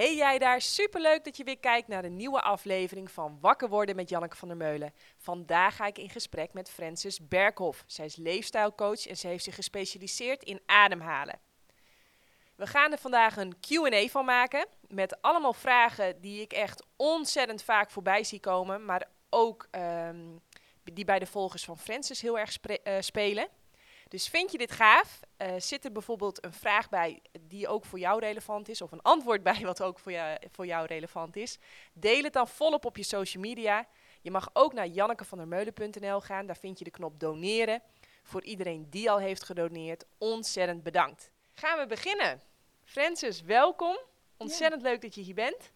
Hey jij daar, superleuk dat je weer kijkt naar een nieuwe aflevering van Wakker worden met Janneke van der Meulen. Vandaag ga ik in gesprek met Frances Berghoff. Zij is leefstijlcoach en ze heeft zich gespecialiseerd in ademhalen. We gaan er vandaag een Q&A van maken met allemaal vragen die ik echt ontzettend vaak voorbij zie komen, maar ook ehm, die bij de volgers van Frances heel erg uh, spelen. Dus vind je dit gaaf? Uh, zit er bijvoorbeeld een vraag bij die ook voor jou relevant is, of een antwoord bij wat ook voor, jou, voor jou relevant is? Deel het dan volop op je social media. Je mag ook naar jannekevandermeulen.nl gaan, daar vind je de knop doneren. Voor iedereen die al heeft gedoneerd, ontzettend bedankt. Gaan we beginnen. Francis, welkom. Ontzettend leuk dat je hier bent.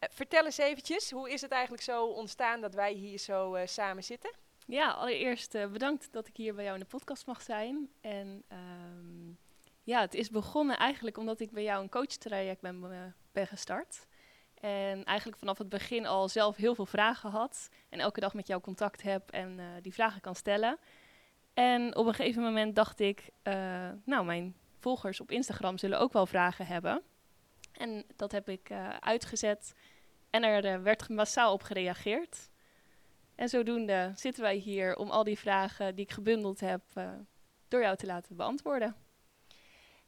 Uh, vertel eens eventjes, hoe is het eigenlijk zo ontstaan dat wij hier zo uh, samen zitten? Ja, allereerst uh, bedankt dat ik hier bij jou in de podcast mag zijn. En um, ja, het is begonnen eigenlijk omdat ik bij jou een coachtraject ben, uh, ben gestart. En eigenlijk vanaf het begin al zelf heel veel vragen had. En elke dag met jou contact heb en uh, die vragen kan stellen. En op een gegeven moment dacht ik, nou, mijn volgers op Instagram zullen ook wel vragen hebben. En dat heb ik uitgezet. En er werd massaal op gereageerd. En zodoende zitten wij hier om al die vragen die ik gebundeld heb uh, door jou te laten beantwoorden.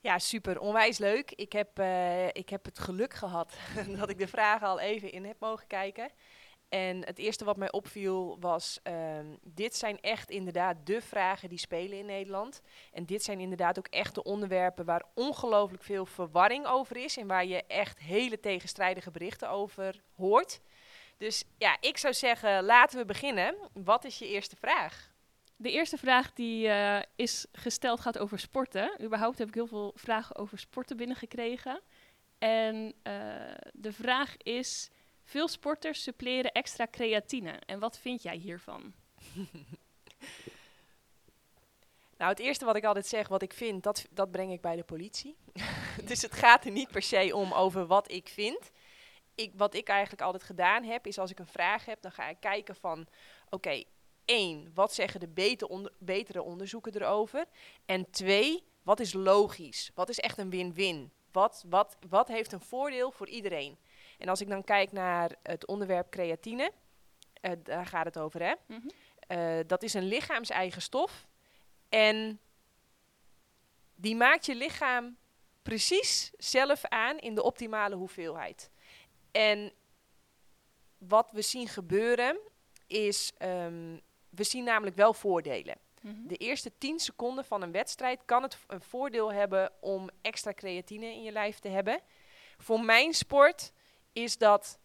Ja, super. Onwijs leuk. Ik heb, uh, ik heb het geluk gehad dat ik de vragen al even in heb mogen kijken. En het eerste wat mij opviel was, uh, dit zijn echt inderdaad de vragen die spelen in Nederland. En dit zijn inderdaad ook echt de onderwerpen waar ongelooflijk veel verwarring over is. En waar je echt hele tegenstrijdige berichten over hoort. Dus ja, ik zou zeggen, laten we beginnen. Wat is je eerste vraag? De eerste vraag die uh, is gesteld gaat over sporten. Überhaupt heb ik heel veel vragen over sporten binnengekregen. En uh, de vraag is, veel sporters suppleren extra creatine. En wat vind jij hiervan? nou, het eerste wat ik altijd zeg, wat ik vind, dat, dat breng ik bij de politie. dus het gaat er niet per se om over wat ik vind ik, wat ik eigenlijk altijd gedaan heb, is als ik een vraag heb, dan ga ik kijken van, oké, één, wat zeggen de beter betere onderzoeken erover? En twee, wat is logisch? Wat is echt een win-win? Wat, wat, wat heeft een voordeel voor iedereen? En als ik dan kijk naar het onderwerp creatine, uh, daar gaat het over, hè? Mm -hmm. uh, dat is een lichaams-eigen stof. En die maakt je lichaam precies zelf aan in de optimale hoeveelheid. En wat we zien gebeuren is, um, we zien namelijk wel voordelen. Mm -hmm. De eerste 10 seconden van een wedstrijd kan het een voordeel hebben om extra creatine in je lijf te hebben. Voor mijn sport is dat,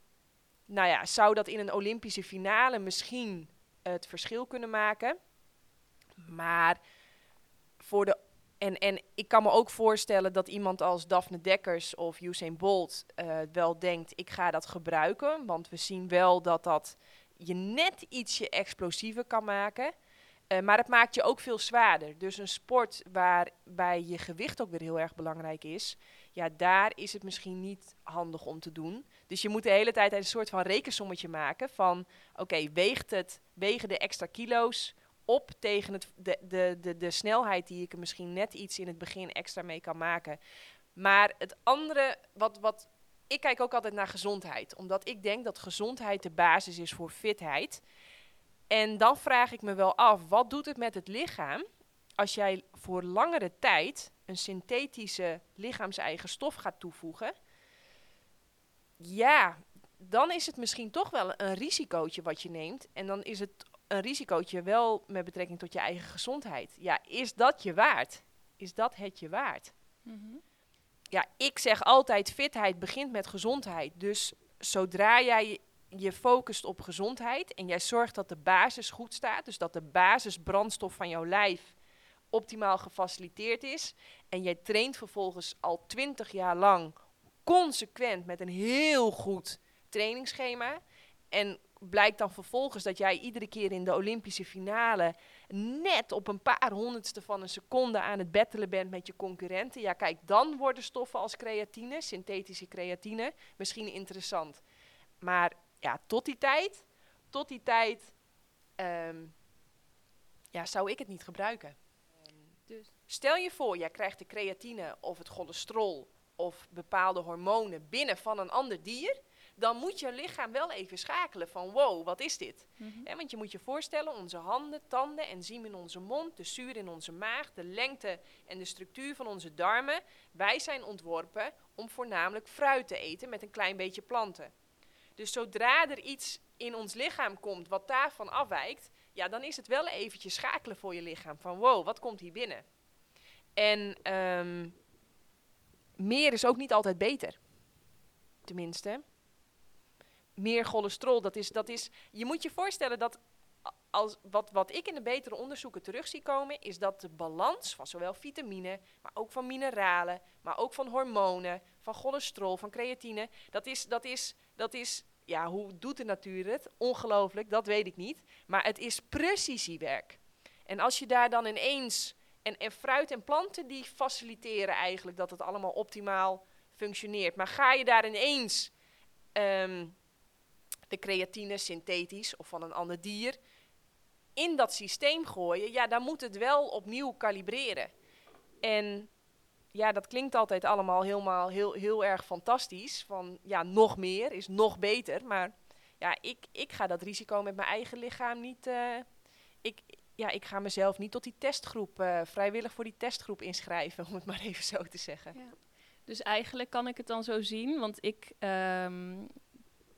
nou ja, zou dat in een Olympische finale misschien het verschil kunnen maken. Maar voor de en, en ik kan me ook voorstellen dat iemand als Daphne Dekkers of Usain Bolt uh, wel denkt, ik ga dat gebruiken. Want we zien wel dat dat je net ietsje explosiever kan maken. Uh, maar het maakt je ook veel zwaarder. Dus een sport waarbij je gewicht ook weer heel erg belangrijk is. Ja, daar is het misschien niet handig om te doen. Dus je moet de hele tijd een soort van rekensommetje maken van... oké, weegt het, wegen de extra kilo's op tegen het, de, de, de, de snelheid die ik er misschien net iets in het begin extra mee kan maken. Maar het andere, wat, wat ik kijk ook altijd naar gezondheid. Omdat ik denk dat gezondheid de basis is voor fitheid. En dan vraag ik me wel af, wat doet het met het lichaam als jij voor langere tijd een synthetische lichaams-eigen stof gaat toevoegen? Ja, dan is het misschien toch wel een risicootje wat je neemt. En dan is het een risicootje wel met betrekking tot je eigen gezondheid. Ja, is dat je waard? Is dat het je waard? Mm -hmm. Ja, ik zeg altijd, fitheid begint met gezondheid. Dus zodra jij je focust op gezondheid en jij zorgt dat de basis goed staat, dus dat de basisbrandstof van jouw lijf optimaal gefaciliteerd is, en jij traint vervolgens al twintig jaar lang consequent met een heel goed trainingsschema, en blijkt dan vervolgens dat jij iedere keer in de Olympische finale net op een paar honderdste van een seconde aan het battelen bent met je concurrenten. Ja, kijk, dan worden stoffen als creatine, synthetische creatine, misschien interessant. Maar ja, tot die tijd, tot die tijd, um, ja, zou ik het niet gebruiken. Dus. Stel je voor, jij krijgt de creatine of het cholesterol of bepaalde hormonen binnen van een ander dier, dan moet je lichaam wel even schakelen van wow, wat is dit? Mhm. want je moet je voorstellen, onze handen, tanden, enzym in onze mond, de zuur in onze maag, de lengte en de structuur van onze darmen. Wij zijn ontworpen om voornamelijk fruit te eten met een klein beetje planten. Dus zodra er iets in ons lichaam komt wat daarvan afwijkt, ja, dan is het wel eventjes schakelen voor je lichaam. Van wow, wat komt hier binnen? En ehm, meer is ook niet altijd beter. Tenminste. Meer cholesterol, dat is, dat is... Je moet je voorstellen dat... Als, wat, wat ik in de betere onderzoeken terug zie komen, is dat de balans van zowel vitamine, maar ook van mineralen, maar ook van hormonen, van cholesterol, van creatine, dat is, dat is, dat is ja, hoe doet de natuur het? Ongelooflijk, dat weet ik niet. Maar het is precisiewerk. En als je daar dan ineens. En, en fruit en planten die faciliteren eigenlijk dat het allemaal optimaal functioneert. Maar ga je daar ineens ehm, de creatine synthetisch of van een ander dier in dat systeem gooien, ja, dan moet het wel opnieuw kalibreren. En ja, dat klinkt altijd allemaal helemaal heel, heel erg fantastisch. Van ja, nog meer is nog beter. Maar ja, ik, ik ga dat risico met mijn eigen lichaam niet. eh, ik, ja, ik ga mezelf niet tot die testgroep, eh, vrijwillig voor die testgroep inschrijven, om het maar even zo te zeggen. Ja. Dus eigenlijk kan ik het dan zo zien, want ik ehm,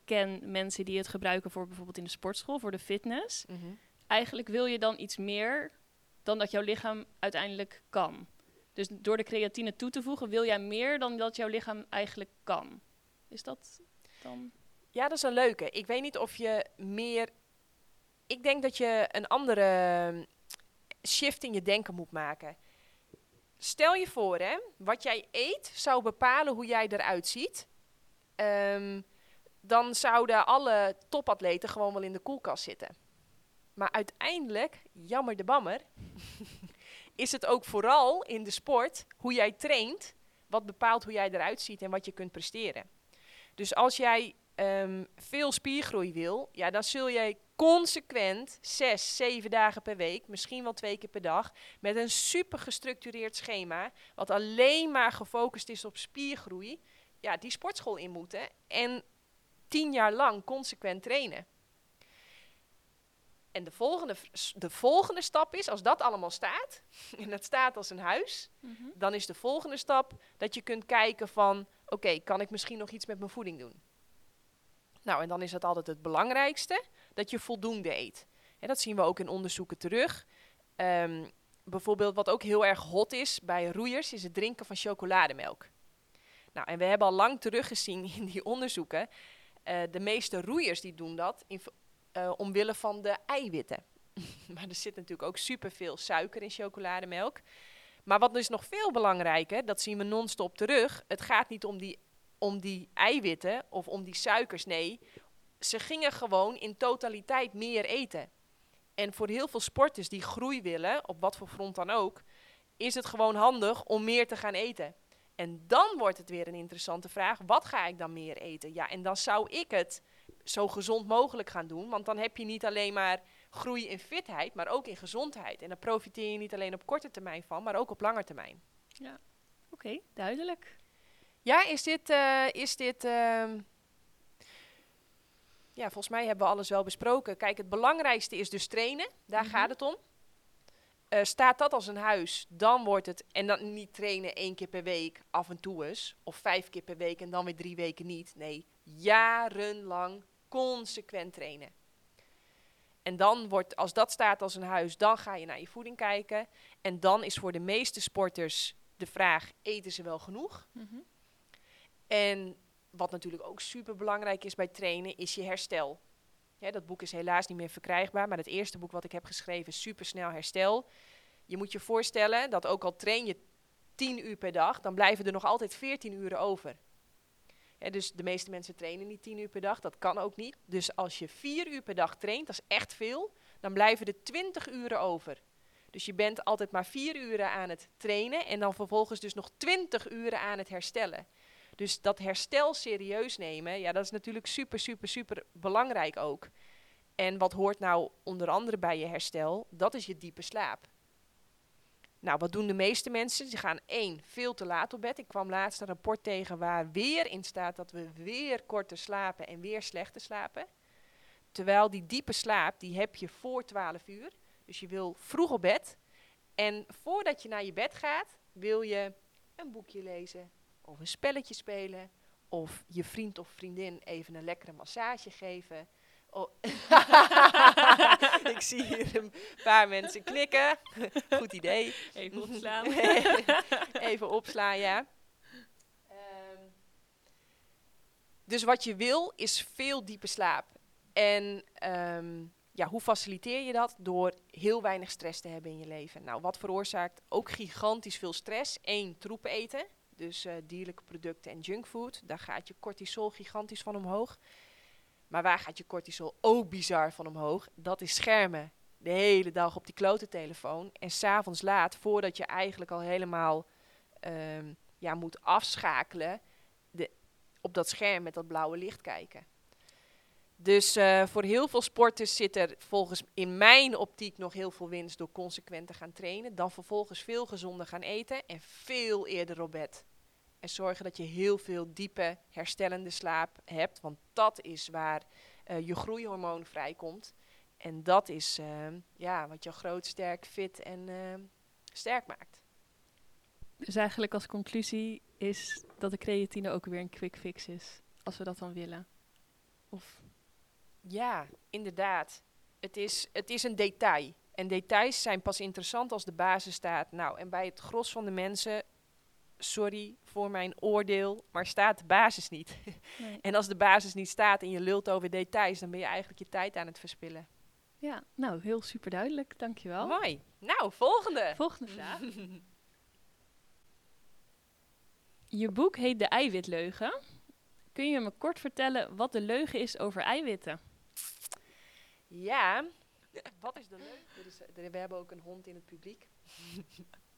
ken mensen die het gebruiken voor bijvoorbeeld in de sportschool, voor de fitness. Mhm. Eigenlijk wil je dan iets meer dan dat jouw lichaam uiteindelijk kan. Dus door de creatine toe te voegen, wil jij meer dan dat jouw lichaam eigenlijk kan. Is dat dan? Ja, dat is een leuke. Ik weet niet of je meer. Ik denk dat je een andere ehm, shift in je denken moet maken. Stel je voor, hè, wat jij eet zou bepalen hoe jij eruit ziet. Ehm, dan zouden alle topatleten gewoon wel in de koelkast zitten. Maar uiteindelijk, jammer de bammer, is het ook vooral in de sport hoe jij traint, wat bepaalt hoe jij eruit ziet en wat je kunt presteren. Dus als jij ehm, veel spiergroei wil, ja, dan zul jij consequent zes, zeven dagen per week, misschien wel twee keer per dag, met een super gestructureerd schema, wat alleen maar gefocust is op spiergroei, ja, die sportschool in moeten en tien jaar lang consequent trainen. En de volgende, de volgende stap is, als dat allemaal staat, en dat staat als een huis, dan is de volgende stap dat je kunt kijken van, oké, kan ik misschien nog iets met mijn voeding doen? Nou, en dan is het altijd het belangrijkste, dat je voldoende eet. En dat zien we ook in onderzoeken terug. Ehm, bijvoorbeeld wat ook heel erg hot is bij roeiers, is het drinken van chocolademelk. Nou, en we hebben al lang teruggezien in die onderzoeken, eh, de meeste roeiers die doen dat in, eh, omwille van de eiwitten. maar er zit natuurlijk ook superveel suiker in chocolademelk. Maar wat is nog veel belangrijker, dat zien we non-stop terug. Het gaat niet om die, om die eiwitten of om die suikers, nee. Ze gingen gewoon in totaliteit meer eten. En voor heel veel sporters die groei willen, op wat voor front dan ook, is het gewoon handig om meer te gaan eten. En dan wordt het weer een interessante vraag, wat ga ik dan meer eten? Ja, en dan zou ik het zo gezond mogelijk gaan doen, want dan heb je niet alleen maar groei in fitheid, maar ook in gezondheid. En dan profiteer je niet alleen op korte termijn van, maar ook op lange termijn. Oké, duidelijk. Ja, is dit. eh, is dit ehm, ja, volgens mij hebben we alles wel besproken. Kijk, het belangrijkste is dus trainen. Daar Mhm. gaat het om. Eh, staat dat als een huis, dan wordt het. En dan niet trainen één keer per week af en toe eens. Of vijf keer per week en dan weer drie weken niet. Nee, jarenlang consequent trainen. En dan wordt, als dat staat als een huis, dan ga je naar je voeding kijken. En dan is voor de meeste sporters de vraag: eten ze wel genoeg? En wat natuurlijk ook super belangrijk is bij trainen, is je herstel. Dat boek is helaas niet meer verkrijgbaar, maar het eerste boek wat ik heb geschreven Supersnel Herstel. Je moet je voorstellen dat ook al train je 10 uur per dag, dan blijven er nog altijd 14 uren over. Dus de meeste mensen trainen niet 10 uur per dag, dat kan ook niet. Dus als je 4 uur per dag traint, dat is echt veel, dan blijven er 20 uren over. Dus je bent altijd maar 4 uren aan het trainen en dan vervolgens dus nog 20 uren aan het herstellen. Dus dat herstel serieus nemen, ja, dat is natuurlijk super, super, super belangrijk ook. En wat hoort nou onder andere bij je herstel? Dat is je diepe slaap. Nou, wat doen de meeste mensen? Ze gaan één, veel te laat op bed. Ik kwam laatst een rapport tegen waar weer in staat dat we weer korter slapen en weer slechter slapen. Terwijl die diepe slaap, die heb je voor 12 uur. Dus je wil vroeg op bed. En voordat je naar je bed gaat, wil je een boekje lezen of een spelletje spelen. Of je vriend of vriendin even een lekkere massage geven. Oh. ik zie hier een paar mensen knikken. Goed idee. Even opslaan. even opslaan, ja. Ehm, dus wat je wil is veel diepe slaap. En ehm, ja, hoe faciliteer je dat? Door heel weinig stress te hebben in je leven. Nou, wat veroorzaakt ook gigantisch veel stress? Eén, troepen eten. Dus uh, dierlijke producten en junkfood. Daar gaat je cortisol gigantisch van omhoog. Maar waar gaat je cortisol ook bizar van omhoog? Dat is schermen. De hele dag op die klote telefoon. En s'avonds laat, voordat je eigenlijk al helemaal um, ja, moet afschakelen, de, op dat scherm met dat blauwe licht kijken. Dus uh, voor heel veel sporters zit er volgens in mijn optiek nog heel veel winst door consequent te gaan trainen. Dan vervolgens veel gezonder gaan eten en veel eerder op bed. En zorgen dat je heel veel diepe herstellende slaap hebt. Want dat is waar uh, je groeihormoon vrijkomt. En dat is uh, ja, wat je groot, sterk, fit en uh, sterk maakt. Dus eigenlijk als conclusie is dat de creatine ook weer een quick fix is. Als we dat dan willen. Of ja, inderdaad. Het is, het is een detail. En details zijn pas interessant als de basis staat. Nou, en bij het gros van de mensen, sorry voor mijn oordeel, maar staat de basis niet. Nee. en als de basis niet staat en je lult over details, dan ben je eigenlijk je tijd aan het verspillen. Ja, nou, heel super duidelijk. Dankjewel. Mooi. Nou, volgende. Volgende vraag. je boek heet De Eiwitleugen. Kun je me kort vertellen wat de leugen is over eiwitten? Ja, wat is de leugen? we hebben ook een hond in het publiek.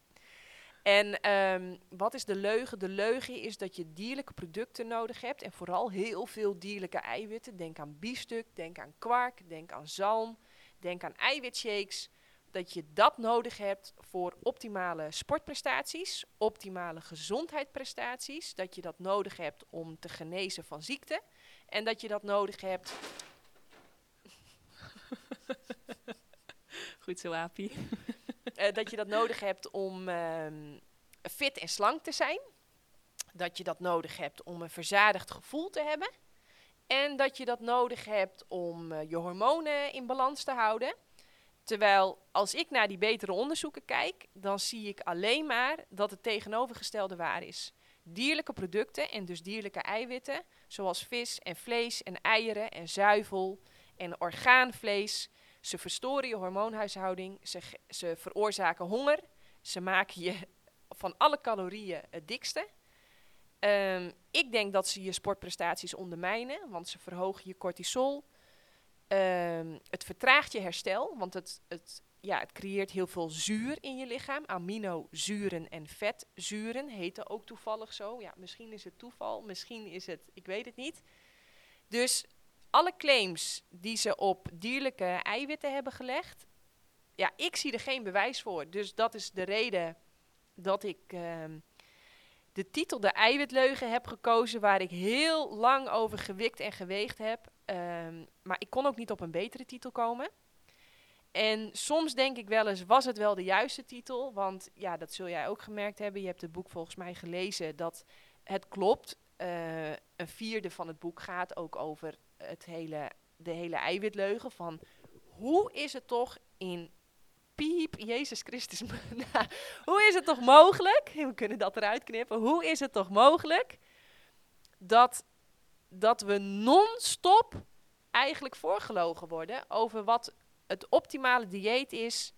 en um, wat is de leugen? De leugen is dat je dierlijke producten nodig hebt. En vooral heel veel dierlijke eiwitten. Denk aan biefstuk, denk aan kwark, denk aan zalm, denk aan eiwitshakes. Dat je dat nodig hebt voor optimale sportprestaties, optimale gezondheidsprestaties. Dat je dat nodig hebt om te genezen van ziekte. En dat je dat nodig hebt Goed zo, Api. Uh, dat je dat nodig hebt om um, fit en slank te zijn. Dat je dat nodig hebt om een verzadigd gevoel te hebben. En dat je dat nodig hebt om uh, je hormonen in balans te houden. Terwijl als ik naar die betere onderzoeken kijk, dan zie ik alleen maar dat het tegenovergestelde waar is. Dierlijke producten en dus dierlijke eiwitten, zoals vis en vlees en eieren en zuivel en orgaanvlees, ze verstoren je hormoonhuishouding, ze, ze veroorzaken honger, ze maken je van alle calorieën het dikste. Um, ik denk dat ze je sportprestaties ondermijnen, want ze verhogen je cortisol. Um, het vertraagt je herstel, want het, het, ja, het creëert heel veel zuur in je lichaam. Aminozuren en vetzuren heten ook toevallig zo. Ja, misschien is het toeval, misschien is het, ik weet het niet. Dus alle claims die ze op dierlijke eiwitten hebben gelegd, ja, ik zie er geen bewijs voor. Dus dat is de reden dat ik uh, de titel De Eiwitleugen heb gekozen, waar ik heel lang over gewikt en geweegd heb. Um, maar ik kon ook niet op een betere titel komen. En soms denk ik wel eens, was het wel de juiste titel? Want ja, dat zul jij ook gemerkt hebben. Je hebt het boek volgens mij gelezen, dat het klopt. Uh, een vierde van het boek gaat ook over het hele, de hele eiwitleugen van hoe is het toch in piep, Jezus Christus, nou, hoe is het toch mogelijk, we kunnen dat eruit knippen, hoe is het toch mogelijk dat, dat we non-stop eigenlijk voorgelogen worden over wat het optimale dieet is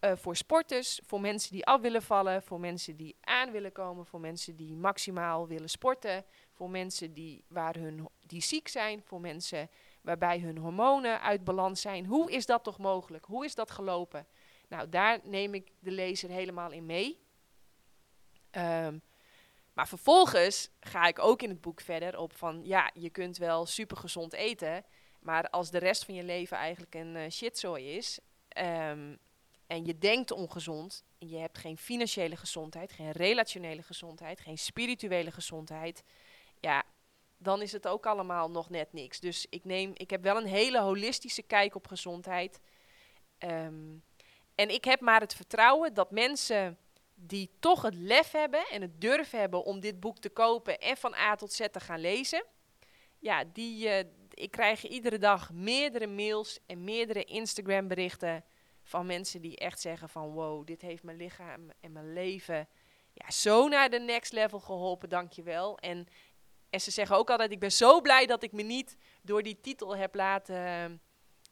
uh, voor sporters, voor mensen die af willen vallen, voor mensen die aan willen komen, voor mensen die maximaal willen sporten, voor mensen die, waar hun, die ziek zijn, voor mensen waarbij hun hormonen uit balans zijn. Hoe is dat toch mogelijk? Hoe is dat gelopen? Nou, daar neem ik de lezer helemaal in mee. Um, maar vervolgens ga ik ook in het boek verder op van ja, je kunt wel super gezond eten, maar als de rest van je leven eigenlijk een uh, shitzooi is, um, en je denkt ongezond, en je hebt geen financiële gezondheid, geen relationele gezondheid, geen spirituele gezondheid, ja, dan is het ook allemaal nog net niks. Dus ik, neem, ik heb wel een hele holistische kijk op gezondheid. Ehm, en ik heb maar het vertrouwen dat mensen die toch het lef hebben en het durf hebben om dit boek te kopen en van A tot Z te gaan lezen, ja, die, uh, ik krijg iedere dag meerdere mails en meerdere Instagram berichten van mensen die echt zeggen van wow, dit heeft mijn lichaam en mijn leven ja, zo naar de next level geholpen, dankjewel. En, en ze zeggen ook altijd, ik ben zo blij dat ik me niet door die titel heb laten,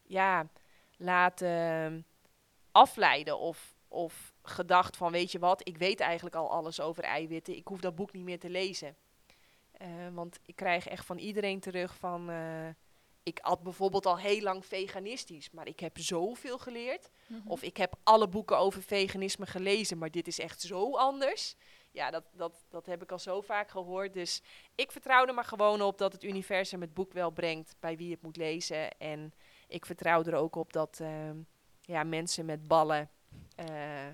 ja, laten afleiden of, of gedacht van weet je wat, ik weet eigenlijk al alles over eiwitten, ik hoef dat boek niet meer te lezen. Uh, want ik krijg echt van iedereen terug van, uh, ik at bijvoorbeeld al heel lang veganistisch, maar ik heb zoveel geleerd. Mm -hmm. Of ik heb alle boeken over veganisme gelezen, maar dit is echt zo anders. Ja, dat, dat, dat heb ik al zo vaak gehoord. Dus ik vertrouw er maar gewoon op dat het universum het boek wel brengt bij wie het moet lezen. En ik vertrouw er ook op dat uh, ja, mensen met ballen uh,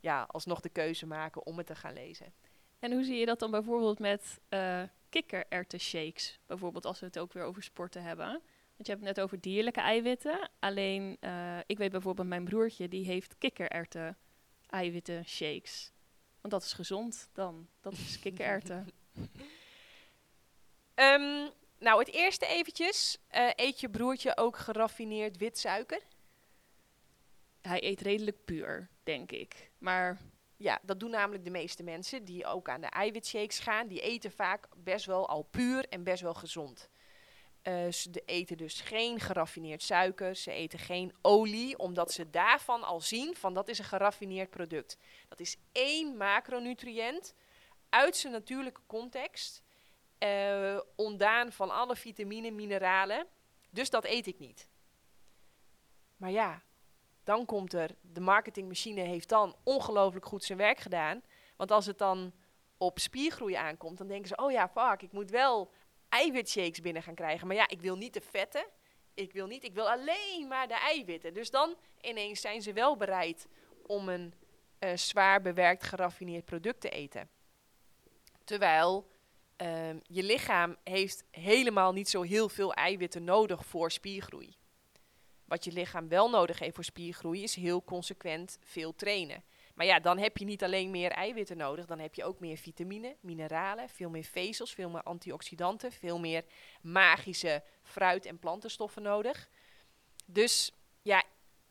ja, alsnog de keuze maken om het te gaan lezen. En hoe zie je dat dan bijvoorbeeld met uh, kikkererwten shakes? Bijvoorbeeld als we het ook weer over sporten hebben. Want je hebt het net over dierlijke eiwitten. Alleen, uh, ik weet bijvoorbeeld mijn broertje, die heeft kikkererwten eiwitten shakes. Want dat is gezond dan. Dat is kikkererwten. um, nou, het eerste eventjes. Uh, eet je broertje ook geraffineerd wit suiker? Hij eet redelijk puur, denk ik. Maar ja, dat doen namelijk de meeste mensen die ook aan de eiwitshakes gaan. Die eten vaak best wel al puur en best wel gezond. Uh, ze eten dus geen geraffineerd suiker, ze eten geen olie, omdat ze daarvan al zien van dat is een geraffineerd product. Dat is één macronutriënt uit zijn natuurlijke context, uh, ontdaan van alle vitamine, mineralen. Dus dat eet ik niet. Maar ja, dan komt er, de marketingmachine heeft dan ongelooflijk goed zijn werk gedaan. Want als het dan op spiergroei aankomt, dan denken ze, oh ja, fuck, ik moet wel eiwitshakes binnen gaan krijgen. Maar ja, ik wil niet de vetten. Ik wil niet, ik wil alleen maar de eiwitten. Dus dan ineens zijn ze wel bereid om een uh, zwaar bewerkt geraffineerd product te eten. Terwijl uh, je lichaam heeft helemaal niet zo heel veel eiwitten nodig voor spiergroei. Wat je lichaam wel nodig heeft voor spiergroei is heel consequent veel trainen. Maar ja, dan heb je niet alleen meer eiwitten nodig, dan heb je ook meer vitamine, mineralen, veel meer vezels, veel meer antioxidanten, veel meer magische fruit- en plantenstoffen nodig. Dus ja,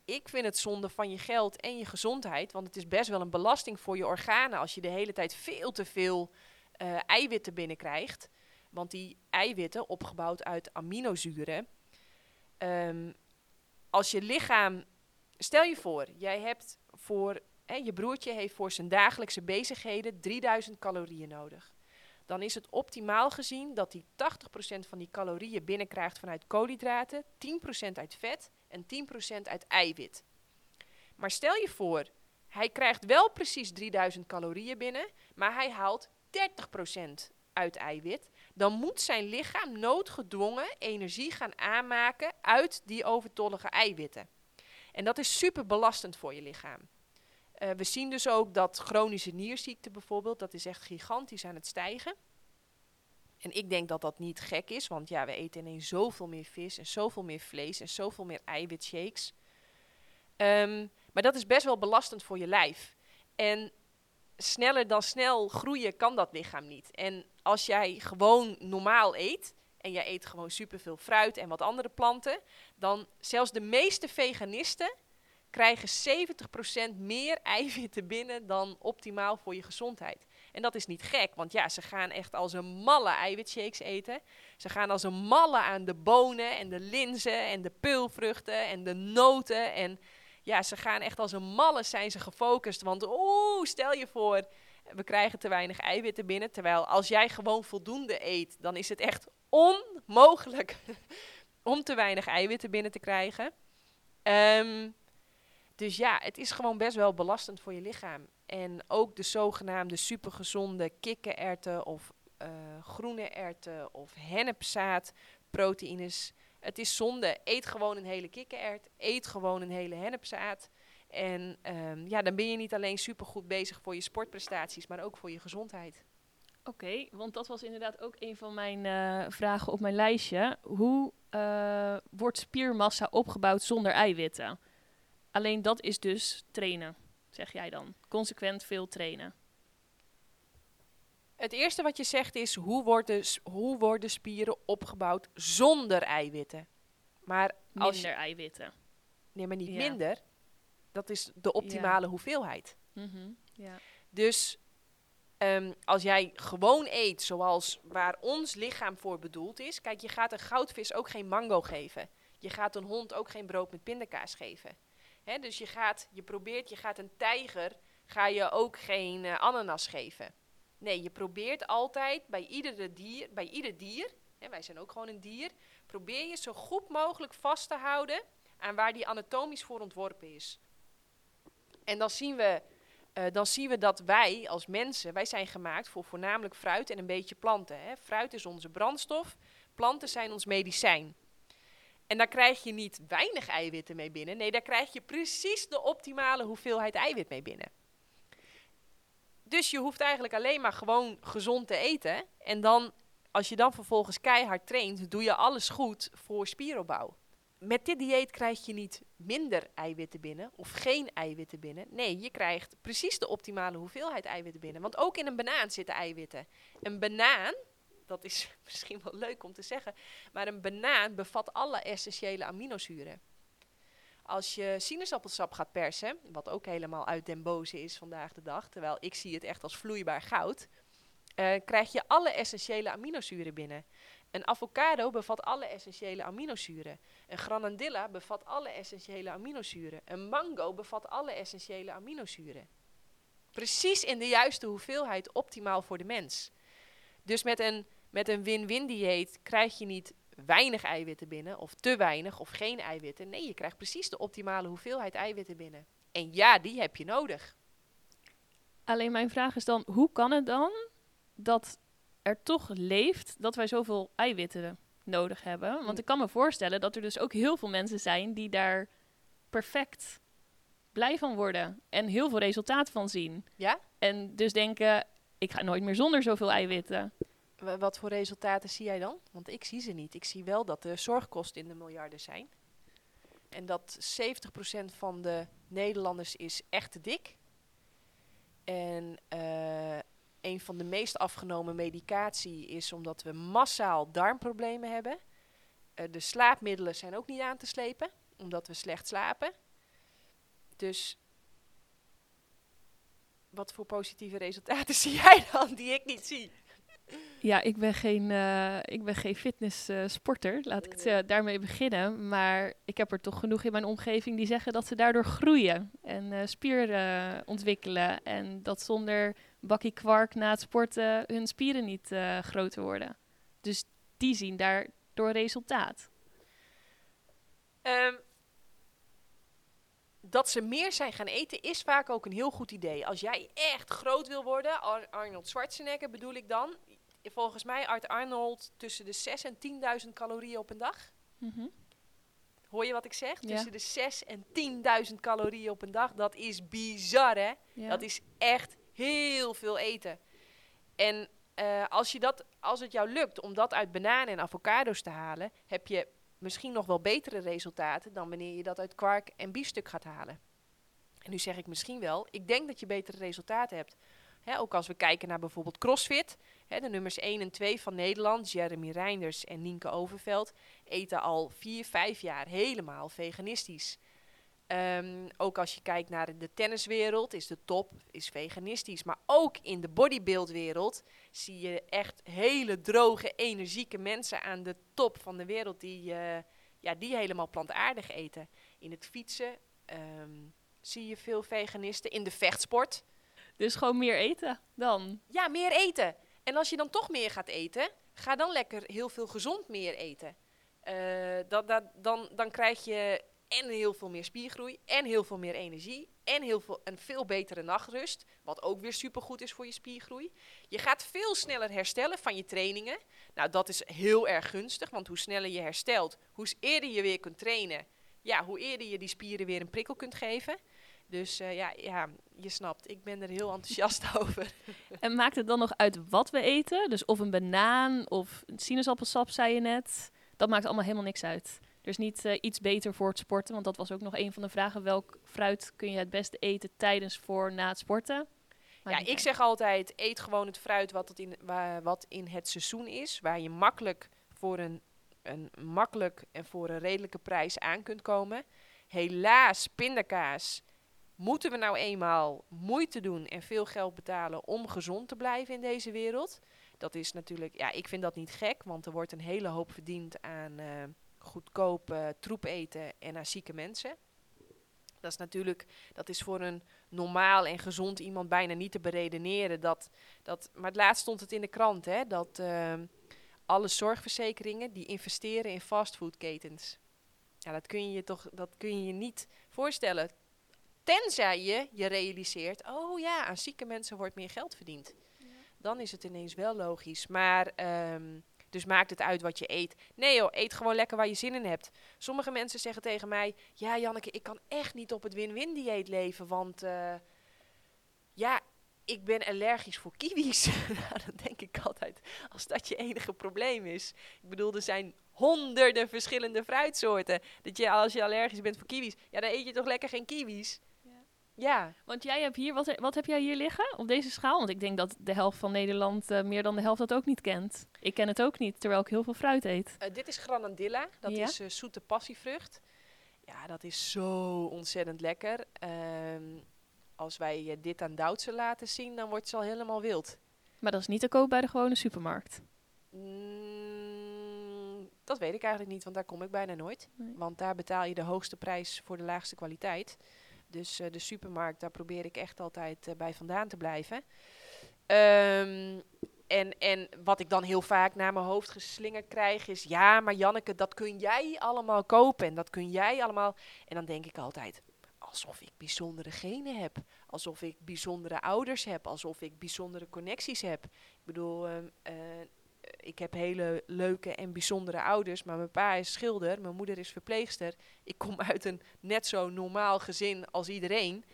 ik vind het zonde van je geld en je gezondheid, want het is best wel een belasting voor je organen als je de hele tijd veel te veel uh, eiwitten binnenkrijgt. Want die eiwitten, opgebouwd uit aminozuren, um, als je lichaam, stel je voor, jij hebt voor je broertje heeft voor zijn dagelijkse bezigheden 3000 calorieën nodig. Dan is het optimaal gezien dat hij 80% van die calorieën binnenkrijgt vanuit koolhydraten, 10% uit vet en 10% uit eiwit. Maar stel je voor, hij krijgt wel precies 3000 calorieën binnen, maar hij haalt 30% uit eiwit. Dan moet zijn lichaam noodgedwongen energie gaan aanmaken uit die overtollige eiwitten. En dat is super belastend voor je lichaam. Uh, we zien dus ook dat chronische nierziekte bijvoorbeeld, dat is echt gigantisch aan het stijgen. En ik denk dat dat niet gek is, want ja, we eten ineens zoveel meer vis en zoveel meer vlees en zoveel meer eiwitshakes. Um, maar dat is best wel belastend voor je lijf. En sneller dan snel groeien kan dat lichaam niet. En als jij gewoon normaal eet, en jij eet gewoon superveel fruit en wat andere planten, dan zelfs de meeste veganisten krijgen 70% meer eiwitten binnen dan optimaal voor je gezondheid. En dat is niet gek, want ja, ze gaan echt als een malle eiwitshakes eten. Ze gaan als een malle aan de bonen en de linzen en de peulvruchten en de noten. En ja, ze gaan echt als een malle zijn ze gefocust. Want oeh, stel je voor, we krijgen te weinig eiwitten binnen. Terwijl als jij gewoon voldoende eet, dan is het echt onmogelijk om te weinig eiwitten binnen te krijgen. Um, dus ja, het is gewoon best wel belastend voor je lichaam. En ook de zogenaamde supergezonde kikkererwten of uh, groene erwten of hennepzaad proteïnes. Het is zonde. Eet gewoon een hele kikkerert. Eet gewoon een hele hennepzaad. En ehm, ja, dan ben je niet alleen supergoed bezig voor je sportprestaties, maar ook voor je gezondheid. Oké, want dat was inderdaad ook een van mijn eh, vragen op mijn lijstje. Hoe eh, wordt spiermassa opgebouwd zonder eiwitten? Alleen dat is dus trainen, zeg jij dan. Consequent veel trainen. Het eerste wat je zegt is, hoe worden, hoe worden spieren opgebouwd zonder eiwitten? Maar als Minder je, eiwitten. nee, maar niet Ja. minder. Dat is de optimale hoeveelheid. Mhm, Ja. Dus ehm, als jij gewoon eet zoals waar ons lichaam voor bedoeld is. Kijk, je gaat een goudvis ook geen mango geven. Je gaat een hond ook geen brood met pindakaas geven. Dus je, gaat, je probeert, je gaat een tijger, ga je ook geen eh, ananas geven. Nee, je probeert altijd bij, iedere dier, bij ieder dier, hè, wij zijn ook gewoon een dier, probeer je zo goed mogelijk vast te houden aan waar die anatomisch voor ontworpen is. En dan zien we eh, dan zien we dat wij als mensen, wij zijn gemaakt voor voornamelijk fruit en een beetje planten. Hè. Fruit is onze brandstof, planten zijn ons medicijn. En daar krijg je niet weinig eiwitten mee binnen. Nee, daar krijg je precies de optimale hoeveelheid eiwit mee binnen. Dus je hoeft eigenlijk alleen maar gewoon gezond te eten. En dan, als je dan vervolgens keihard traint, doe je alles goed voor spieropbouw. Met dit dieet krijg je niet minder eiwitten binnen of geen eiwitten binnen. Nee, je krijgt precies de optimale hoeveelheid eiwitten binnen. Want ook in een banaan zitten eiwitten. Een banaan, dat is misschien wel leuk om te zeggen, maar een banaan bevat alle essentiële aminozuren. Als je sinaasappelsap gaat persen, wat ook helemaal uit den boze is vandaag de dag, terwijl ik zie het echt als vloeibaar goud, eh, krijg je alle essentiële aminozuren binnen. Een avocado bevat alle essentiële aminozuren. Een granadilla bevat alle essentiële aminozuren. Een mango bevat alle essentiële aminozuren. Precies in de juiste hoeveelheid optimaal voor de mens. Dus met een, met een win-win dieet krijg je niet weinig eiwitten binnen, of te weinig, of geen eiwitten. Nee, je krijgt precies de optimale hoeveelheid eiwitten binnen. En ja, die heb je nodig. Alleen mijn vraag is dan, hoe kan het dan dat er toch leeft dat wij zoveel eiwitten nodig hebben? Want ik kan me voorstellen dat er dus ook heel veel mensen zijn die daar perfect blij van worden en heel veel resultaat van zien. Ja? En dus denken, ik ga nooit meer zonder zoveel eiwitten. Wa- Wat voor resultaten zie jij dan? Want ik zie ze niet. Ik zie wel dat de zorgkosten in de miljarden zijn. En dat 70% van de Nederlanders is echt te dik. En eh, een van de meest afgenomen medicatie is omdat we massaal darmproblemen hebben. Eh, de slaapmiddelen zijn ook niet aan te slepen, omdat we slecht slapen. Dus wat voor positieve resultaten zie jij dan die ik niet zie? Ja, ik ben geen, eh, ik ben geen fitness-sporter, laat ik het eh, daarmee beginnen. Maar ik heb er toch genoeg in mijn omgeving die zeggen dat ze daardoor groeien en eh spieren ontwikkelen. En dat zonder bakkie kwark na het sporten hun spieren niet eh, groter worden. Dus die zien daardoor resultaat. Ehm, dat ze meer zijn gaan eten is vaak ook een heel goed idee. Als jij echt groot wil worden, Ar- Arnold Schwarzenegger bedoel ik dan. Volgens mij Art Arnold tussen de 6 en 10.000 calorieën op een dag. Mhm. Hoor je wat ik zeg? Ja. Tussen de 6 en 10.000 calorieën op een dag. Dat is bizar, hè? Ja. Dat is echt heel veel eten. En eh, als, je dat, als het jou lukt om dat uit bananen en avocado's te halen, heb je misschien nog wel betere resultaten dan wanneer je dat uit kwark en biefstuk gaat halen. En nu zeg ik misschien wel, ik denk dat je betere resultaten hebt. Hè, ook als we kijken naar bijvoorbeeld CrossFit. Hè, de nummers 1 en 2 van Nederland, Jeremy Reinders en Nienke Overveld, eten al 4, 5 jaar helemaal veganistisch. Ehm, ook als je kijkt naar de tenniswereld, is de top is veganistisch. Maar ook in de bodybuildwereld zie je echt hele droge, energieke mensen aan de top van de wereld die, eh, ja, die helemaal plantaardig eten. In het fietsen ehm, zie je veel veganisten. In de vechtsport, Dus gewoon meer eten dan. ja, meer eten. En als je dan toch meer gaat eten, ga dan lekker heel veel gezond meer eten. Eh, dat, dat, dan, dan krijg je en heel veel meer spiergroei, en heel veel meer energie, en heel veel, een veel betere nachtrust, wat ook weer supergoed is voor je spiergroei. Je gaat veel sneller herstellen van je trainingen. Nou, dat is heel erg gunstig, want hoe sneller je herstelt, hoe eerder je weer kunt trainen, ja, hoe eerder je die spieren weer een prikkel kunt geven. Dus eh, ja, ja, je snapt, ik ben er heel enthousiast over. En maakt het dan nog uit wat we eten? Dus of een banaan of een sinaasappelsap, zei je net. Dat maakt allemaal helemaal niks uit. Er is niet eh, iets beter voor het sporten, want dat was ook nog een van de vragen. Welk fruit kun je het beste eten tijdens, voor, na het sporten? Ja, ik zeg altijd, eet gewoon het fruit wat, het in, wa- wat in het seizoen is. Waar je makkelijk voor een, een makkelijk en voor een redelijke prijs aan kunt komen. Helaas, pindakaas moeten we nou eenmaal moeite doen en veel geld betalen om gezond te blijven in deze wereld. Dat is natuurlijk, ja, ik vind dat niet gek, want er wordt een hele hoop verdiend aan eh, goedkoop eh, troep eten en aan zieke mensen. Dat is natuurlijk, dat is voor een normaal en gezond iemand bijna niet te beredeneren. Dat, dat, maar het laatst stond het in de krant, hè, dat ehm, alle zorgverzekeringen die investeren in fastfoodketens. Ja, dat kun je je toch, dat kun je je niet voorstellen. Tenzij je je realiseert, oh ja, aan zieke mensen wordt meer geld verdiend. Dan is het ineens wel logisch. Maar, ehm, dus maakt het uit wat je eet. Nee joh, eet gewoon lekker waar je zin in hebt. Sommige mensen zeggen tegen mij, ja Janneke, ik kan echt niet op het win-win dieet leven, want eh, ja, ik ben allergisch voor kiwis. nou, dan denk ik altijd, als dat je enige probleem is. Ik bedoel, er zijn honderden verschillende fruitsoorten. Dat je, als je allergisch bent voor kiwis, ja, dan eet je toch lekker geen kiwis? Ja. Want jij hebt hier, wat, wat heb jij hier liggen op deze schaal? Want ik denk dat de helft van Nederland, eh, meer dan de helft, dat ook niet kent. Ik ken het ook niet, terwijl ik heel veel fruit eet. Eh, dit is granadilla. Dat Ja? is eh, zoete passievrucht. Ja, dat is zo ontzettend lekker. Ehm, als wij dit aan Duitse laten zien, dan wordt ze al helemaal wild. Maar dat is niet te koop bij de gewone supermarkt. Mm, dat weet ik eigenlijk niet, want daar kom ik bijna nooit. Nee. Want daar betaal je de hoogste prijs voor de laagste kwaliteit. Dus eh, de supermarkt, daar probeer ik echt altijd eh, bij vandaan te blijven. Ehm, en, en wat ik dan heel vaak naar mijn hoofd geslingerd krijg is... Ja, maar Janneke, dat kun jij allemaal kopen en dat kun jij allemaal... En dan denk ik altijd, alsof ik bijzondere genen heb. Alsof ik bijzondere ouders heb. Alsof ik bijzondere connecties heb. Ik bedoel, eh, ik heb hele leuke en bijzondere ouders. Maar mijn pa is schilder, mijn moeder is verpleegster. Ik kom uit een net zo normaal gezin als iedereen.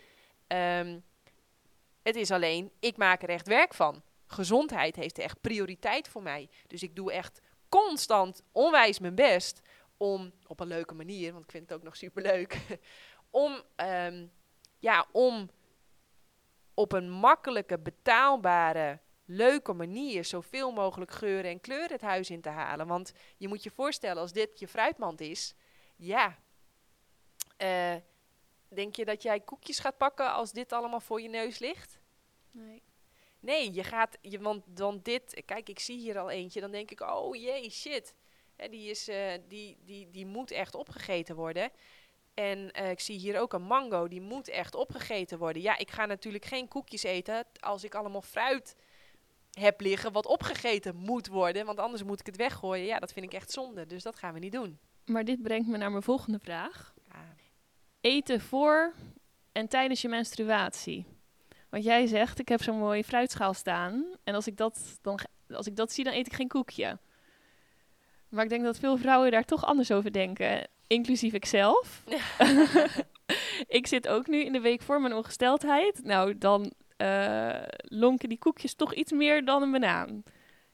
Ehm, het is alleen, ik maak er echt werk van. Gezondheid heeft echt prioriteit voor mij. Dus ik doe echt constant onwijs mijn best om, op een leuke manier, want ik vind het ook nog superleuk, om, ehm, ja, om op een makkelijke, betaalbare, leuke manier zoveel mogelijk geuren en kleuren het huis in te halen. Want je moet je voorstellen, als dit je fruitmand is, ja, eh, denk je dat jij koekjes gaat pakken als dit allemaal voor je neus ligt? Nee. Nee, je gaat, je, want dan dit, kijk, ik zie hier al eentje, dan denk ik, oh jee, shit. Hè, die, is, eh, die, die, die moet echt opgegeten worden. En eh, ik zie hier ook een mango, die moet echt opgegeten worden. Ja, ik ga natuurlijk geen koekjes eten als ik allemaal fruit heb liggen wat opgegeten moet worden. Want anders moet ik het weggooien. Ja, dat vind ik echt zonde, dus dat gaan we niet doen. Maar dit brengt me naar mijn volgende vraag. Ja. Eten voor en tijdens je menstruatie. Want jij zegt, ik heb zo'n mooie fruitschaal staan. En als ik, dat dan, als ik dat zie, dan eet ik geen koekje. Maar ik denk dat veel vrouwen daar toch anders over denken. Inclusief ikzelf. ik zit ook nu in de week voor mijn ongesteldheid. Nou, dan eh, lonken die koekjes toch iets meer dan een banaan.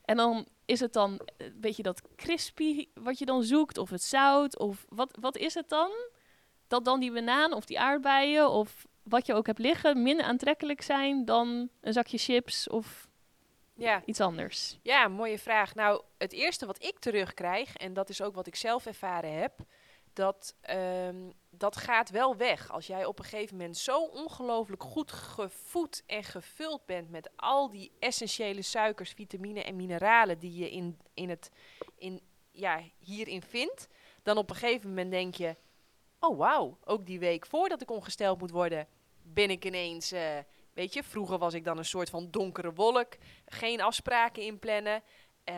En dan is het dan een beetje dat crispy wat je dan zoekt, of het zout, of wat, wat is het dan? Dat dan die banaan of die aardbeien of wat je ook hebt liggen minder aantrekkelijk zijn dan een zakje chips of ja. iets anders. Ja, mooie vraag. Nou, het eerste wat ik terugkrijg, en dat is ook wat ik zelf ervaren heb, dat, ehm, dat gaat wel weg. Als jij op een gegeven moment zo ongelooflijk goed gevoed en gevuld bent met al die essentiële suikers, vitamine en mineralen die je in, in het, in, ja, hierin vindt, dan op een gegeven moment denk je, oh wauw, ook die week voordat ik ongesteld moet worden, ben ik ineens... eh, Weet je, vroeger was ik dan een soort van donkere wolk. Geen afspraken inplannen. Eh,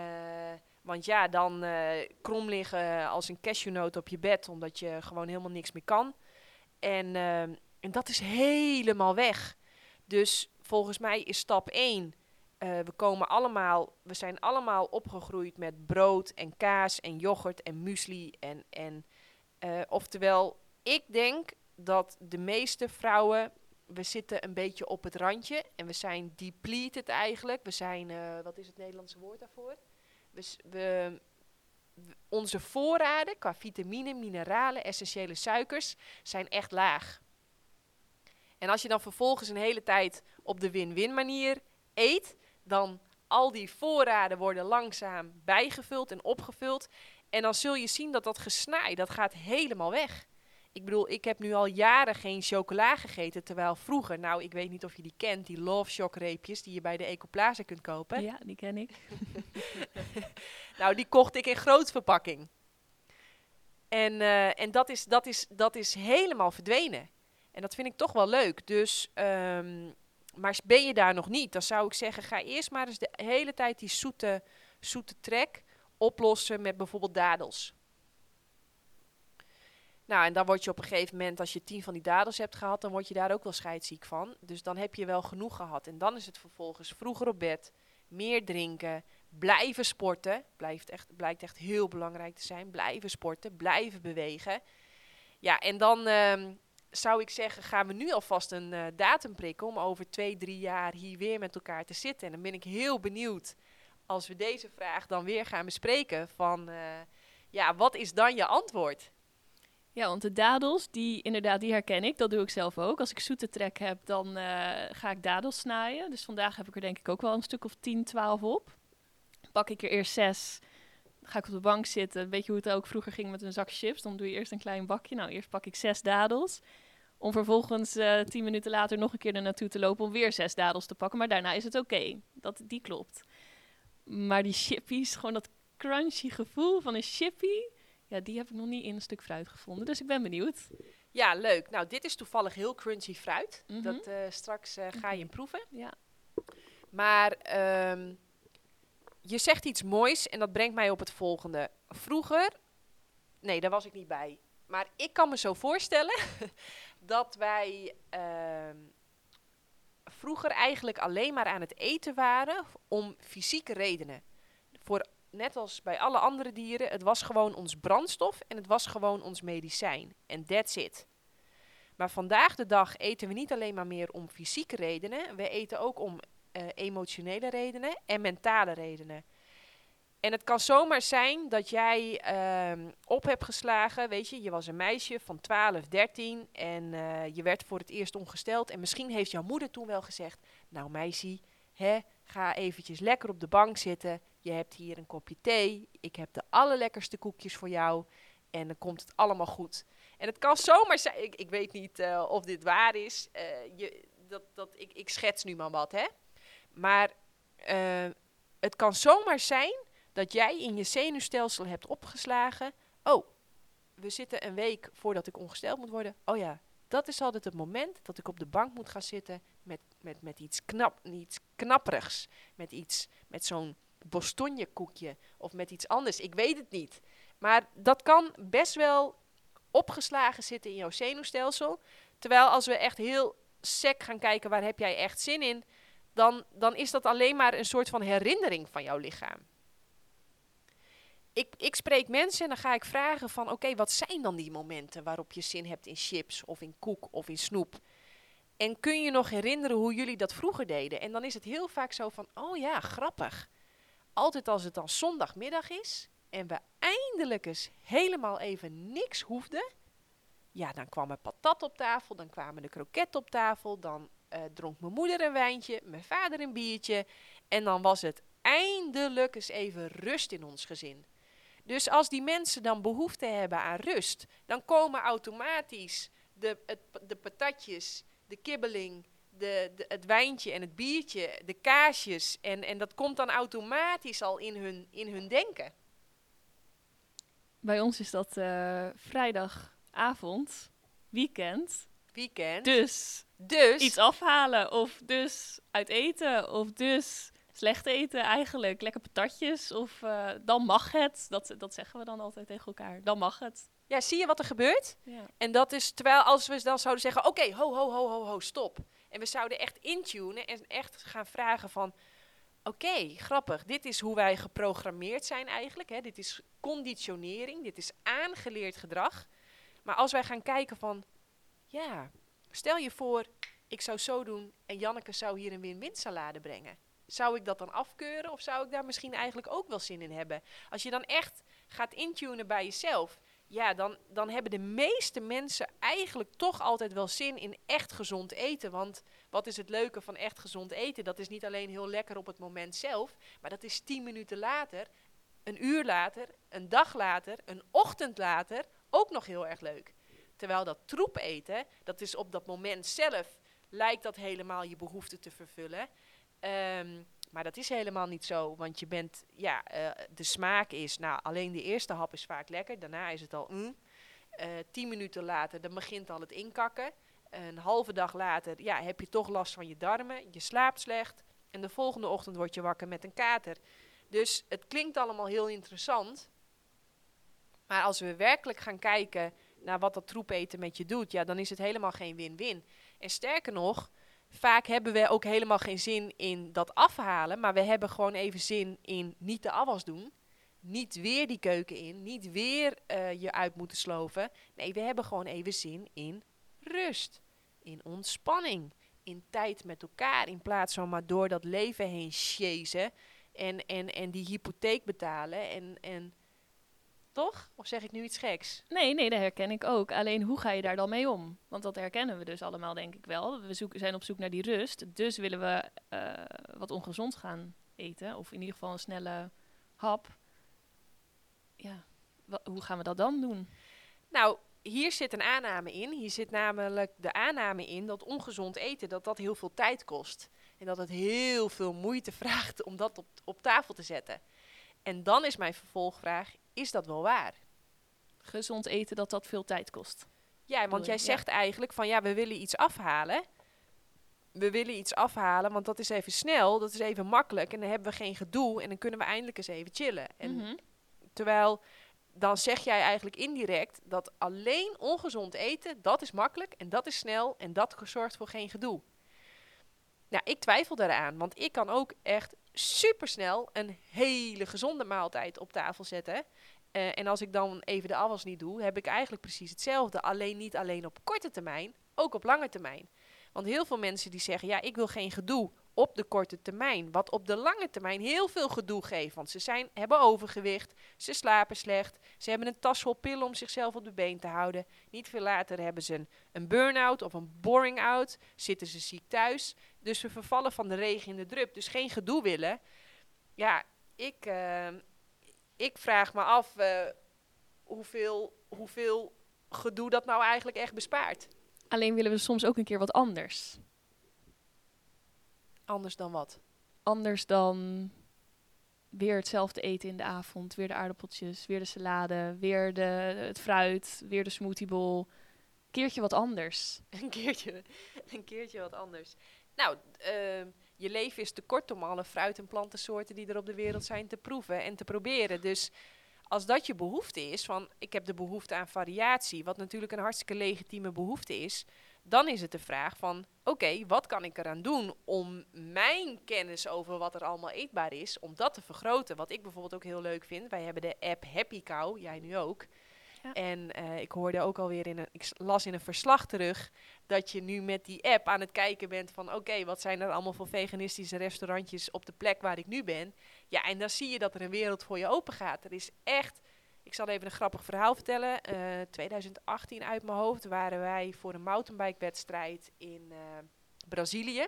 want ja, dan eh, krom liggen als een cashewnoot op je bed, omdat je gewoon helemaal niks meer kan. En, eh, en dat is helemaal weg. Dus volgens mij is stap 1. we komen allemaal, we zijn allemaal opgegroeid met brood en kaas en yoghurt en muesli. En, en, eh, oftewel, ik denk dat de meeste vrouwen, we zitten een beetje op het randje en we zijn depleted eigenlijk. We zijn, eh, wat is het Nederlandse woord daarvoor? We, onze voorraden qua vitamine, mineralen, essentiële suikers zijn echt laag. En als je dan vervolgens een hele tijd op de win-win manier eet, dan al die voorraden worden langzaam bijgevuld en opgevuld. En dan zul je zien dat dat gesnaai, dat gaat helemaal weg. Ik bedoel, ik heb nu al jaren geen chocola gegeten, terwijl vroeger, nou, ik weet niet of je die kent, die Love Shock reepjes die je bij de Ecoplaza kunt kopen. Ja, die ken ik. Nou, die kocht ik in grootverpakking. En, eh, en dat, is, dat, is, dat is helemaal verdwenen. En dat vind ik toch wel leuk. Dus, ehm, maar ben je daar nog niet, dan zou ik zeggen, ga eerst maar eens de hele tijd die zoete, zoete trek oplossen met bijvoorbeeld dadels. Nou, en dan word je op een gegeven moment, als je tien van die dadels hebt gehad, dan word je daar ook wel scheidsziek van. Dus dan heb je wel genoeg gehad. En dan is het vervolgens vroeger op bed, meer drinken, blijven sporten. Blijft echt, blijkt echt heel belangrijk te zijn. Blijven sporten, blijven bewegen. Ja, en dan ehm, zou ik zeggen, gaan we nu alvast een eh, datum prikken om over twee, drie jaar hier weer met elkaar te zitten. En dan ben ik heel benieuwd als we deze vraag dan weer gaan bespreken van, eh, ja, wat is dan je antwoord? Ja, want de dadels, die inderdaad, die herken ik. Dat doe ik zelf ook. Als ik zoete trek heb, dan eh, ga ik dadels snijden. Dus vandaag heb ik er denk ik ook wel een stuk of 10, 12 op. Pak ik er eerst zes. Ga ik op de bank zitten. Weet je hoe het ook vroeger ging met een zak chips? Dan doe je eerst een klein bakje. Nou, eerst pak ik zes dadels. Om vervolgens eh tien minuten later nog een keer er naartoe te lopen om weer zes dadels te pakken. Maar daarna is het oké. Dat Die klopt. Maar die chippies, gewoon dat crunchy gevoel van een chippy... Ja, die heb ik nog niet in een stuk fruit gevonden. Dus ik ben benieuwd. Ja, leuk. Nou, dit is toevallig heel crunchy fruit. Mhm. Dat eh, straks eh, ga je hem proeven. Ja. Maar ehm, je zegt iets moois en dat brengt mij op het volgende. Vroeger, nee, daar was ik niet bij. Maar ik kan me zo voorstellen dat wij ehm, vroeger eigenlijk alleen maar aan het eten waren om fysieke redenen. Voor, net als bij alle andere dieren, het was gewoon ons brandstof en het was gewoon ons medicijn. En that's it. Maar vandaag de dag eten we niet alleen maar meer om fysieke redenen, we eten ook om eh, emotionele redenen en mentale redenen. En het kan zomaar zijn dat jij ehm, op hebt geslagen, weet je, je was een meisje van 12, 13 en eh, je werd voor het eerst ongesteld. En misschien heeft jouw moeder toen wel gezegd, nou meisje, hè, ga eventjes lekker op de bank zitten. Je hebt hier een kopje thee, ik heb de allerlekkerste koekjes voor jou en dan komt het allemaal goed. En het kan zomaar zijn, ik, ik weet niet eh, of dit waar is, eh, je, dat, dat, ik, ik schets nu maar wat, hè. Maar eh, het kan zomaar zijn dat jij in je zenuwstelsel hebt opgeslagen. Oh, we zitten een week voordat ik ongesteld moet worden. Oh ja, dat is altijd het moment dat ik op de bank moet gaan zitten met, met, met iets, knap, iets knapperigs. Met iets, met zo'n bostonjekoekje of met iets anders. Ik weet het niet. Maar dat kan best wel opgeslagen zitten in jouw zenuwstelsel. Terwijl als we echt heel sec gaan kijken, waar heb jij echt zin in? Dan, dan is dat alleen maar een soort van herinnering van jouw lichaam. Ik, ik spreek mensen en dan ga ik vragen van... oké, wat zijn dan die momenten waarop je zin hebt in chips of in koek of in snoep? En kun je nog herinneren hoe jullie dat vroeger deden? En dan is het heel vaak zo van, oh ja, grappig. Altijd als het dan zondagmiddag is en we eindelijk eens helemaal even niks hoefden... ja, dan kwam er patat op tafel, dan kwamen de kroketten op tafel... dan eh, dronk mijn moeder een wijntje, mijn vader een biertje... en dan was het eindelijk eens even rust in ons gezin. Dus als die mensen dan behoefte hebben aan rust, dan komen automatisch de, het, de patatjes, de kibbeling, de, de, het wijntje en het biertje, de kaasjes. En, en dat komt dan automatisch al in hun, in hun denken. Bij ons is dat eh, vrijdagavond, weekend. Weekend. Dus dus iets afhalen of dus uit eten of dus slecht eten eigenlijk. Lekker patatjes of eh, dan mag het. Dat, dat zeggen we dan altijd tegen elkaar. Dan mag het. ja, zie je wat er gebeurt? Ja. En dat is terwijl als we dan zouden zeggen: oké, ho, ho, ho, ho, ho, stop. En we zouden echt intunen en echt gaan vragen van. Oké, grappig. Dit is hoe wij geprogrammeerd zijn eigenlijk. Hè. Dit is conditionering. Dit is aangeleerd gedrag. Maar als wij gaan kijken van... Ja, stel je voor, ik zou zo doen en Janneke zou hier een win-win salade brengen. Zou ik dat dan afkeuren of zou ik daar misschien eigenlijk ook wel zin in hebben? Als je dan echt gaat intunen bij jezelf, ja, dan, dan hebben de meeste mensen eigenlijk toch altijd wel zin in echt gezond eten. Want wat is het leuke van echt gezond eten? Dat is niet alleen heel lekker op het moment zelf, maar dat is tien minuten later, een uur later, een dag later, een ochtend later ook nog heel erg leuk. Terwijl dat troep eten, dat is op dat moment zelf, lijkt dat helemaal je behoefte te vervullen. Ehm, maar dat is helemaal niet zo, want je bent, ja, uh, de smaak is, nou, alleen de eerste hap is vaak lekker, daarna is het al, mm. Uh, tien minuten later, dan begint al het inkakken. Een halve dag later, ja, heb je toch last van je darmen, je slaapt slecht. En de volgende ochtend word je wakker met een kater. Dus het klinkt allemaal heel interessant. Maar als we werkelijk gaan kijken naar wat dat troepeten met je doet, ja, dan is het helemaal geen win-win. En sterker nog, vaak hebben we ook helemaal geen zin in dat afhalen, maar we hebben gewoon even zin in niet de afwas doen. Niet weer die keuken in, niet weer uh, je uit moeten sloven. Nee, we hebben gewoon even zin in rust, in ontspanning, in tijd met elkaar. In plaats van maar door dat leven heen chasen en, en, en die hypotheek betalen en, en toch? Of zeg ik nu iets geks? Nee, nee, dat herken ik ook. Alleen hoe ga je daar dan mee om? Want dat herkennen we dus allemaal, denk ik wel. We zijn op zoek naar die rust. Dus willen we uh, wat ongezond gaan eten. Of in ieder geval een snelle hap. Ja, hoe gaan we dat dan doen? Nou, hier zit een aanname in. Hier zit namelijk de aanname in dat ongezond eten dat dat heel veel tijd kost. En dat het heel veel moeite vraagt om dat op, op tafel te zetten. En dan is mijn vervolgvraag: is dat wel waar? Gezond eten, dat dat veel tijd kost. Ja, want jij zegt eigenlijk van ja, we willen iets afhalen. We willen iets afhalen, want dat is even snel, dat is even makkelijk en dan hebben we geen gedoe en dan kunnen we eindelijk eens even chillen. En Mhm. terwijl dan zeg jij eigenlijk indirect dat alleen ongezond eten, dat is makkelijk en dat is snel en dat zorgt voor geen gedoe. Nou, ik twijfel daaraan, want ik kan ook echt supersnel een hele gezonde maaltijd op tafel zetten. Eh, en als ik dan even de afwas niet doe, heb ik eigenlijk precies hetzelfde. Alleen niet alleen op korte termijn, ook op lange termijn. Want heel veel mensen die zeggen, ja, ik wil geen gedoe op de korte termijn. Wat op de lange termijn heel veel gedoe geeft. Want ze zijn, hebben overgewicht, ze slapen slecht, ze hebben een tas vol pillen om zichzelf op de been te houden. Niet veel later hebben ze een, een burn-out of een boring-out, zitten ze ziek thuis. Dus we vervallen van de regen in de drup. Dus geen gedoe willen. Ja, ik, uh, ik vraag me af uh, hoeveel, hoeveel gedoe dat nou eigenlijk echt bespaart. Alleen willen we soms ook een keer wat anders. Anders dan wat? Anders dan weer hetzelfde eten in de avond. Weer de aardappeltjes, weer de salade, weer de, het fruit, weer de smoothiebol. Keertje wat anders. Een keertje, een keertje wat anders. Nou, uh, je leven is te kort om alle fruit- en plantensoorten die er op de wereld zijn te proeven en te proberen. Dus als dat je behoefte is, van ik heb de behoefte aan variatie, wat natuurlijk een hartstikke legitieme behoefte is, dan is het de vraag van oké, wat kan ik eraan doen om mijn kennis over wat er allemaal eetbaar is, om dat te vergroten. Wat ik bijvoorbeeld ook heel leuk vind, wij hebben de app Happy Cow, jij nu ook. En uh, ik hoorde ook alweer in een, ik las in een verslag terug dat je nu met die app aan het kijken bent van oké, wat zijn er allemaal voor veganistische restaurantjes op de plek waar ik nu ben. Ja, en dan zie je dat er een wereld voor je open gaat. Er is echt, ik zal even een grappig verhaal vertellen. Uh, 2018 uit mijn hoofd waren wij voor een mountainbike wedstrijd in uh, Brazilië.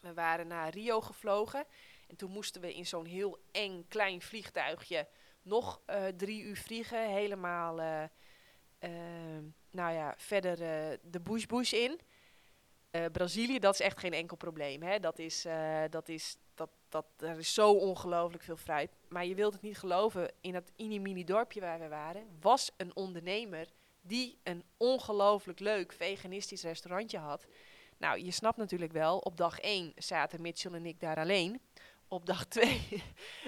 We waren naar Rio gevlogen en toen moesten we in zo'n heel eng klein vliegtuigje nog uh, drie uur vliegen, helemaal, uh, uh, nou ja, verder de bush bush in. Brazilië, dat is echt geen enkel probleem. Hè? Dat is, dat is, dat, dat, er is zo ongelooflijk veel fruit. Maar je wilt het niet geloven, in dat mini dorpje waar we waren, was een ondernemer die een ongelooflijk leuk veganistisch restaurantje had. Nou, je snapt natuurlijk wel, op dag 1 zaten Mitchell en ik daar alleen op dag twee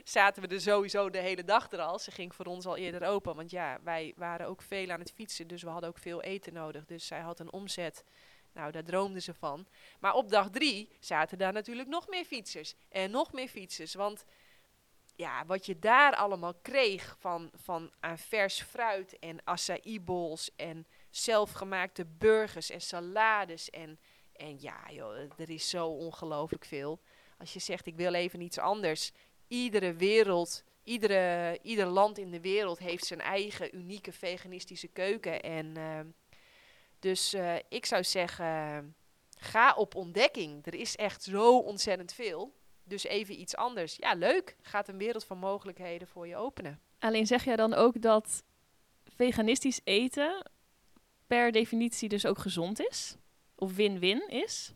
zaten we er sowieso de hele dag er al. Ze ging voor ons al eerder open, want ja, wij waren ook veel aan het fietsen, dus we hadden ook veel eten nodig. Dus zij had een omzet, nou, daar droomde ze van. Maar op dag drie zaten daar natuurlijk nog meer fietsers en nog meer fietsers, want ja, wat je daar allemaal kreeg van, van aan vers fruit en acai bowls en zelfgemaakte burgers en salades. En, en ja, joh, er is zo ongelooflijk veel. Als je zegt, ik wil even iets anders. Iedere wereld, iedere, ieder land in de wereld heeft zijn eigen unieke veganistische keuken. En uh, dus uh, ik zou zeggen, ga op ontdekking. Er is echt zo ontzettend veel. Dus even iets anders. Ja, leuk. Gaat een wereld van mogelijkheden voor je openen. Alleen zeg jij dan ook dat veganistisch eten per definitie dus ook gezond is? Of win-win is?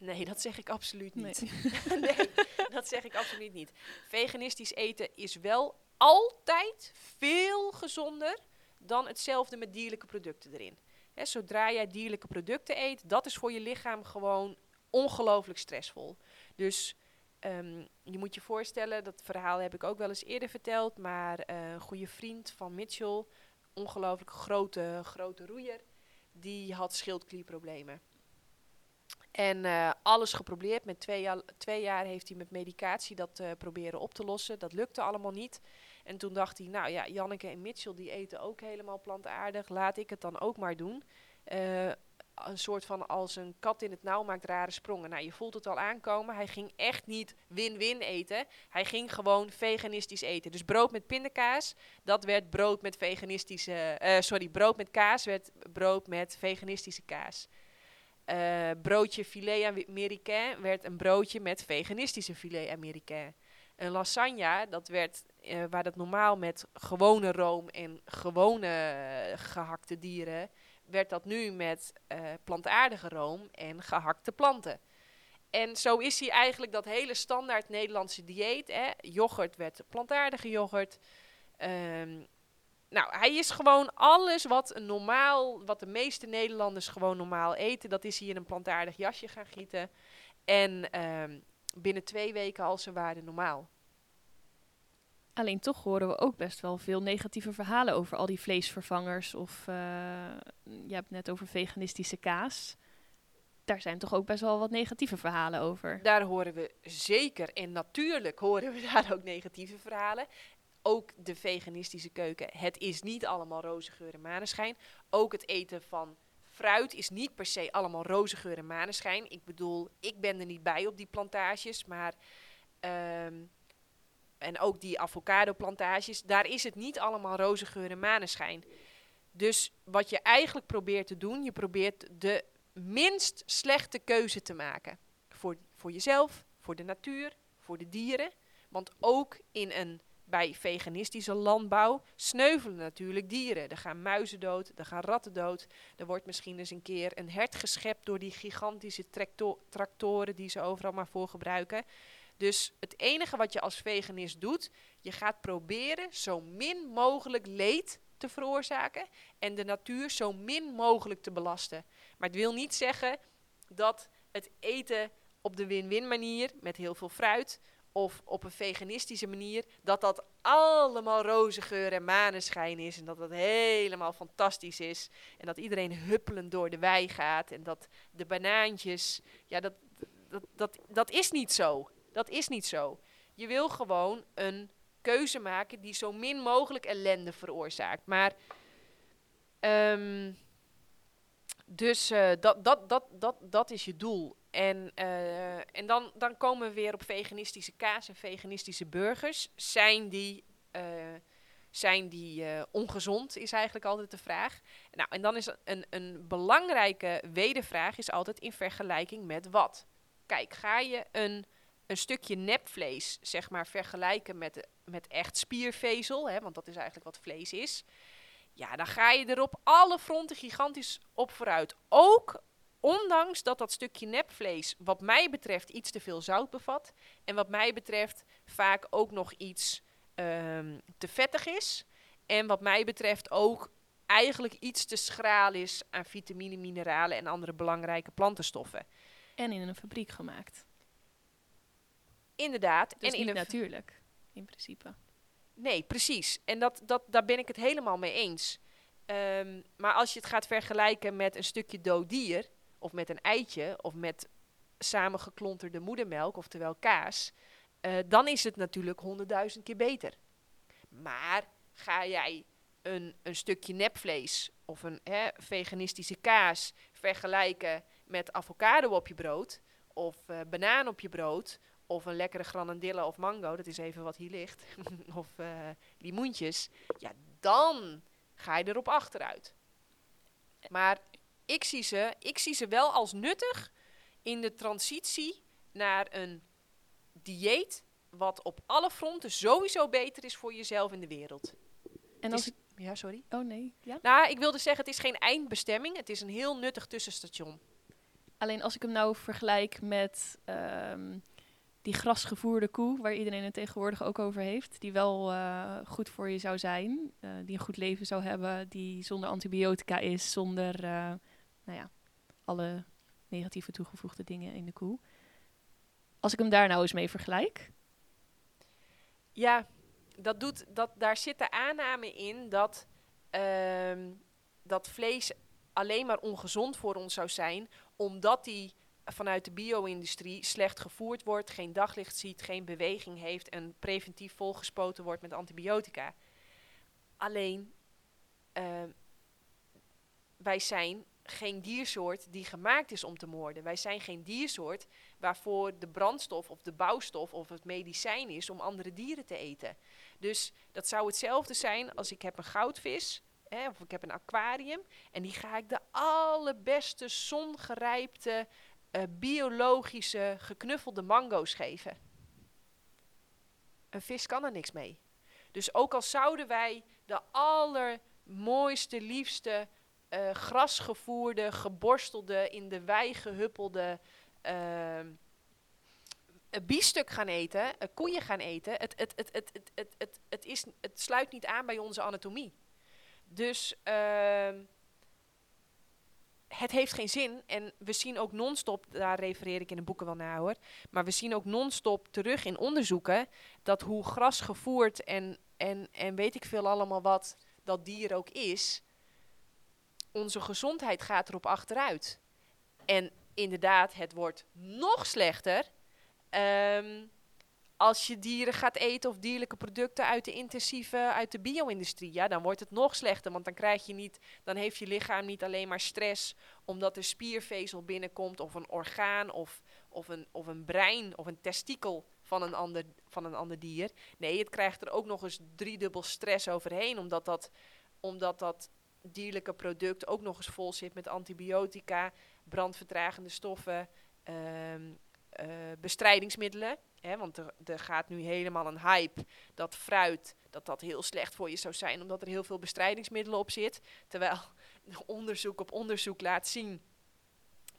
Nee, dat zeg ik absoluut niet. Nee. nee. dat zeg ik absoluut niet. Veganistisch eten is wel altijd veel gezonder dan hetzelfde met dierlijke producten erin. He, zodra jij dierlijke producten eet, dat is voor je lichaam gewoon ongelooflijk stressvol. Dus um, je moet je voorstellen, dat verhaal heb ik ook wel eens eerder verteld, maar uh, een goede vriend van Mitchell, ongelooflijk grote, grote roeier, die had schildklierproblemen. En uh, alles geprobeerd. Met twee jaar, jaar heeft hij met medicatie dat uh, proberen op te lossen. Dat lukte allemaal niet. En toen dacht hij, nou ja, Janneke en Mitchell die eten ook helemaal plantaardig. Laat ik het dan ook maar doen. Uh, een soort van als een kat in het nauw maakt rare sprongen. Nou, je voelt het al aankomen. Hij ging echt niet win-win eten. Hij ging gewoon veganistisch eten. Dus brood met pindakaas, dat werd brood met veganistische... Sorry, brood met kaas werd brood met veganistische kaas. Uh, broodje filet américain werd een broodje met veganistische filet américain. Een lasagne, dat werd, uh, waar dat normaal met gewone room en gewone uh, gehakte dieren, werd dat nu met plantaardige room en gehakte planten. En zo is hij eigenlijk dat hele standaard Nederlandse dieet. Hè. Yoghurt werd plantaardige yoghurt. Um, nou, hij is gewoon alles wat een normaal, wat de meeste Nederlanders gewoon normaal eten. Dat is hij in een plantaardig jasje gaan gieten. En um, binnen twee weken al zijn waarde normaal. Alleen toch horen we ook best wel veel negatieve verhalen over al die vleesvervangers. Of uh, je hebt net over veganistische kaas. Daar zijn toch ook best wel wat negatieve verhalen over. Daar horen we zeker. En natuurlijk horen we daar ook negatieve verhalen ook de veganistische keuken. Het is niet allemaal roze geur en maneschijn. Ook het eten van fruit is niet per se allemaal roze geur en maneschijn. Ik bedoel, ik ben er niet bij op die plantages, maar... Um, en ook die avocado plantages, daar is het niet allemaal roze geur en maneschijn. Dus wat je eigenlijk probeert te doen, je probeert de minst slechte keuze te maken. Voor, voor jezelf, voor de natuur, voor de dieren. Want ook in een bij veganistische landbouw sneuvelen natuurlijk dieren. Er gaan muizen dood, er gaan ratten dood. Er wordt misschien eens een keer een hert geschept door die gigantische tractoren die ze overal maar voor gebruiken. Dus het enige wat je als veganist doet, je gaat proberen zo min mogelijk leed te veroorzaken en de natuur zo min mogelijk te belasten. Maar het wil niet zeggen dat het eten op de win-win manier met heel veel fruit of op een veganistische manier, dat dat allemaal roze geur en maneschijn is en dat dat helemaal fantastisch is en dat iedereen huppelend door de wei gaat en dat de banaantjes, ja, dat, dat, dat, dat is niet zo. Dat is niet zo. Je wil gewoon een keuze maken die zo min mogelijk ellende veroorzaakt. Maar, um, dus uh, dat, dat, dat, dat, dat is je doel. En, uh, en dan, dan komen we weer op veganistische kaas en veganistische burgers. Zijn die, uh, zijn die uh, ongezond, is eigenlijk altijd de vraag. Nou, en dan is een, een belangrijke wedervraag is altijd in vergelijking met wat. Kijk, ga je een, een stukje nepvlees, zeg maar, vergelijken met, met echt spiervezel, hè, want dat is eigenlijk wat vlees is. Ja, dan ga je er op alle fronten gigantisch op vooruit. Ook Ondanks dat dat stukje nepvlees, wat mij betreft, iets te veel zout bevat. En wat mij betreft vaak ook nog iets um, te vettig is. En wat mij betreft ook eigenlijk iets te schraal is aan vitamine, mineralen en andere belangrijke plantenstoffen. En in een fabriek gemaakt. Inderdaad. Dus en niet in natuurlijk, in principe. Nee, precies. En dat, dat, daar ben ik het helemaal mee eens. Um, maar als je het gaat vergelijken met een stukje dood dier of met een eitje, of met samengeklonterde moedermelk, oftewel kaas, uh, dan is het natuurlijk honderdduizend keer beter. Maar ga jij een, een stukje nepvlees of een hè, veganistische kaas vergelijken met avocado op je brood, of uh, banaan op je brood, of een lekkere granadilla of mango, dat is even wat hier ligt, of uh, limoentjes, ja, dan ga je erop achteruit. Maar ik zie, ze, ik zie ze wel als nuttig in de transitie naar een dieet wat op alle fronten sowieso beter is voor jezelf in de wereld. En als ik... Ja, sorry. Oh nee. Ja? Nou, ik wilde zeggen, het is geen eindbestemming. Het is een heel nuttig tussenstation. Alleen als ik hem nou vergelijk met um, die grasgevoerde koe, waar iedereen het tegenwoordig ook over heeft, die wel uh, goed voor je zou zijn, uh, die een goed leven zou hebben, die zonder antibiotica is, zonder uh, nou ja, alle negatieve toegevoegde dingen in de koe. Als ik hem daar nou eens mee vergelijk. Ja, dat doet, dat, daar zit de aanname in dat, uh, dat vlees alleen maar ongezond voor ons zou zijn, omdat die vanuit de bio-industrie slecht gevoerd wordt, geen daglicht ziet, geen beweging heeft en preventief volgespoten wordt met antibiotica. Alleen, uh, wij zijn geen diersoort die gemaakt is om te moorden. Wij zijn geen diersoort waarvoor de brandstof of de bouwstof of het medicijn is om andere dieren te eten. Dus dat zou hetzelfde zijn als ik heb een goudvis hè, of ik heb een aquarium en die ga ik de allerbeste zongerijpte, uh, biologische, geknuffelde mango's geven. Een vis kan er niks mee. Dus ook al zouden wij de allermooiste, liefste, uh, grasgevoerde, geborstelde, in de wei gehuppelde uh, een biefstuk gaan eten, een koeien gaan eten, het, het, het, het, het, het, het, is, het sluit niet aan bij onze anatomie. Dus uh, het heeft geen zin. En we zien ook non-stop, daar refereer ik in de boeken wel naar hoor, maar we zien ook non-stop terug in onderzoeken dat hoe gras gevoerd en, en, en weet ik veel allemaal wat dat dier ook is, onze gezondheid gaat erop achteruit. En inderdaad, het wordt nog slechter um, als je dieren gaat eten of dierlijke producten uit de intensieve, uit de bio-industrie. Ja, dan wordt het nog slechter, want dan krijg je niet, dan heeft je lichaam niet alleen maar stress omdat er spiervezel binnenkomt of een orgaan of, of, een, of een brein of een testikel van een, ander, van een ander dier. Nee, het krijgt er ook nog eens driedubbel stress overheen, omdat dat, omdat dat dierlijke product ook nog eens vol zit met antibiotica, brandvertragende stoffen, um, uh, bestrijdingsmiddelen. Hè, want er, er, gaat nu helemaal een hype dat fruit dat dat heel slecht voor je zou zijn, omdat er heel veel bestrijdingsmiddelen op zit. Terwijl onderzoek op onderzoek laat zien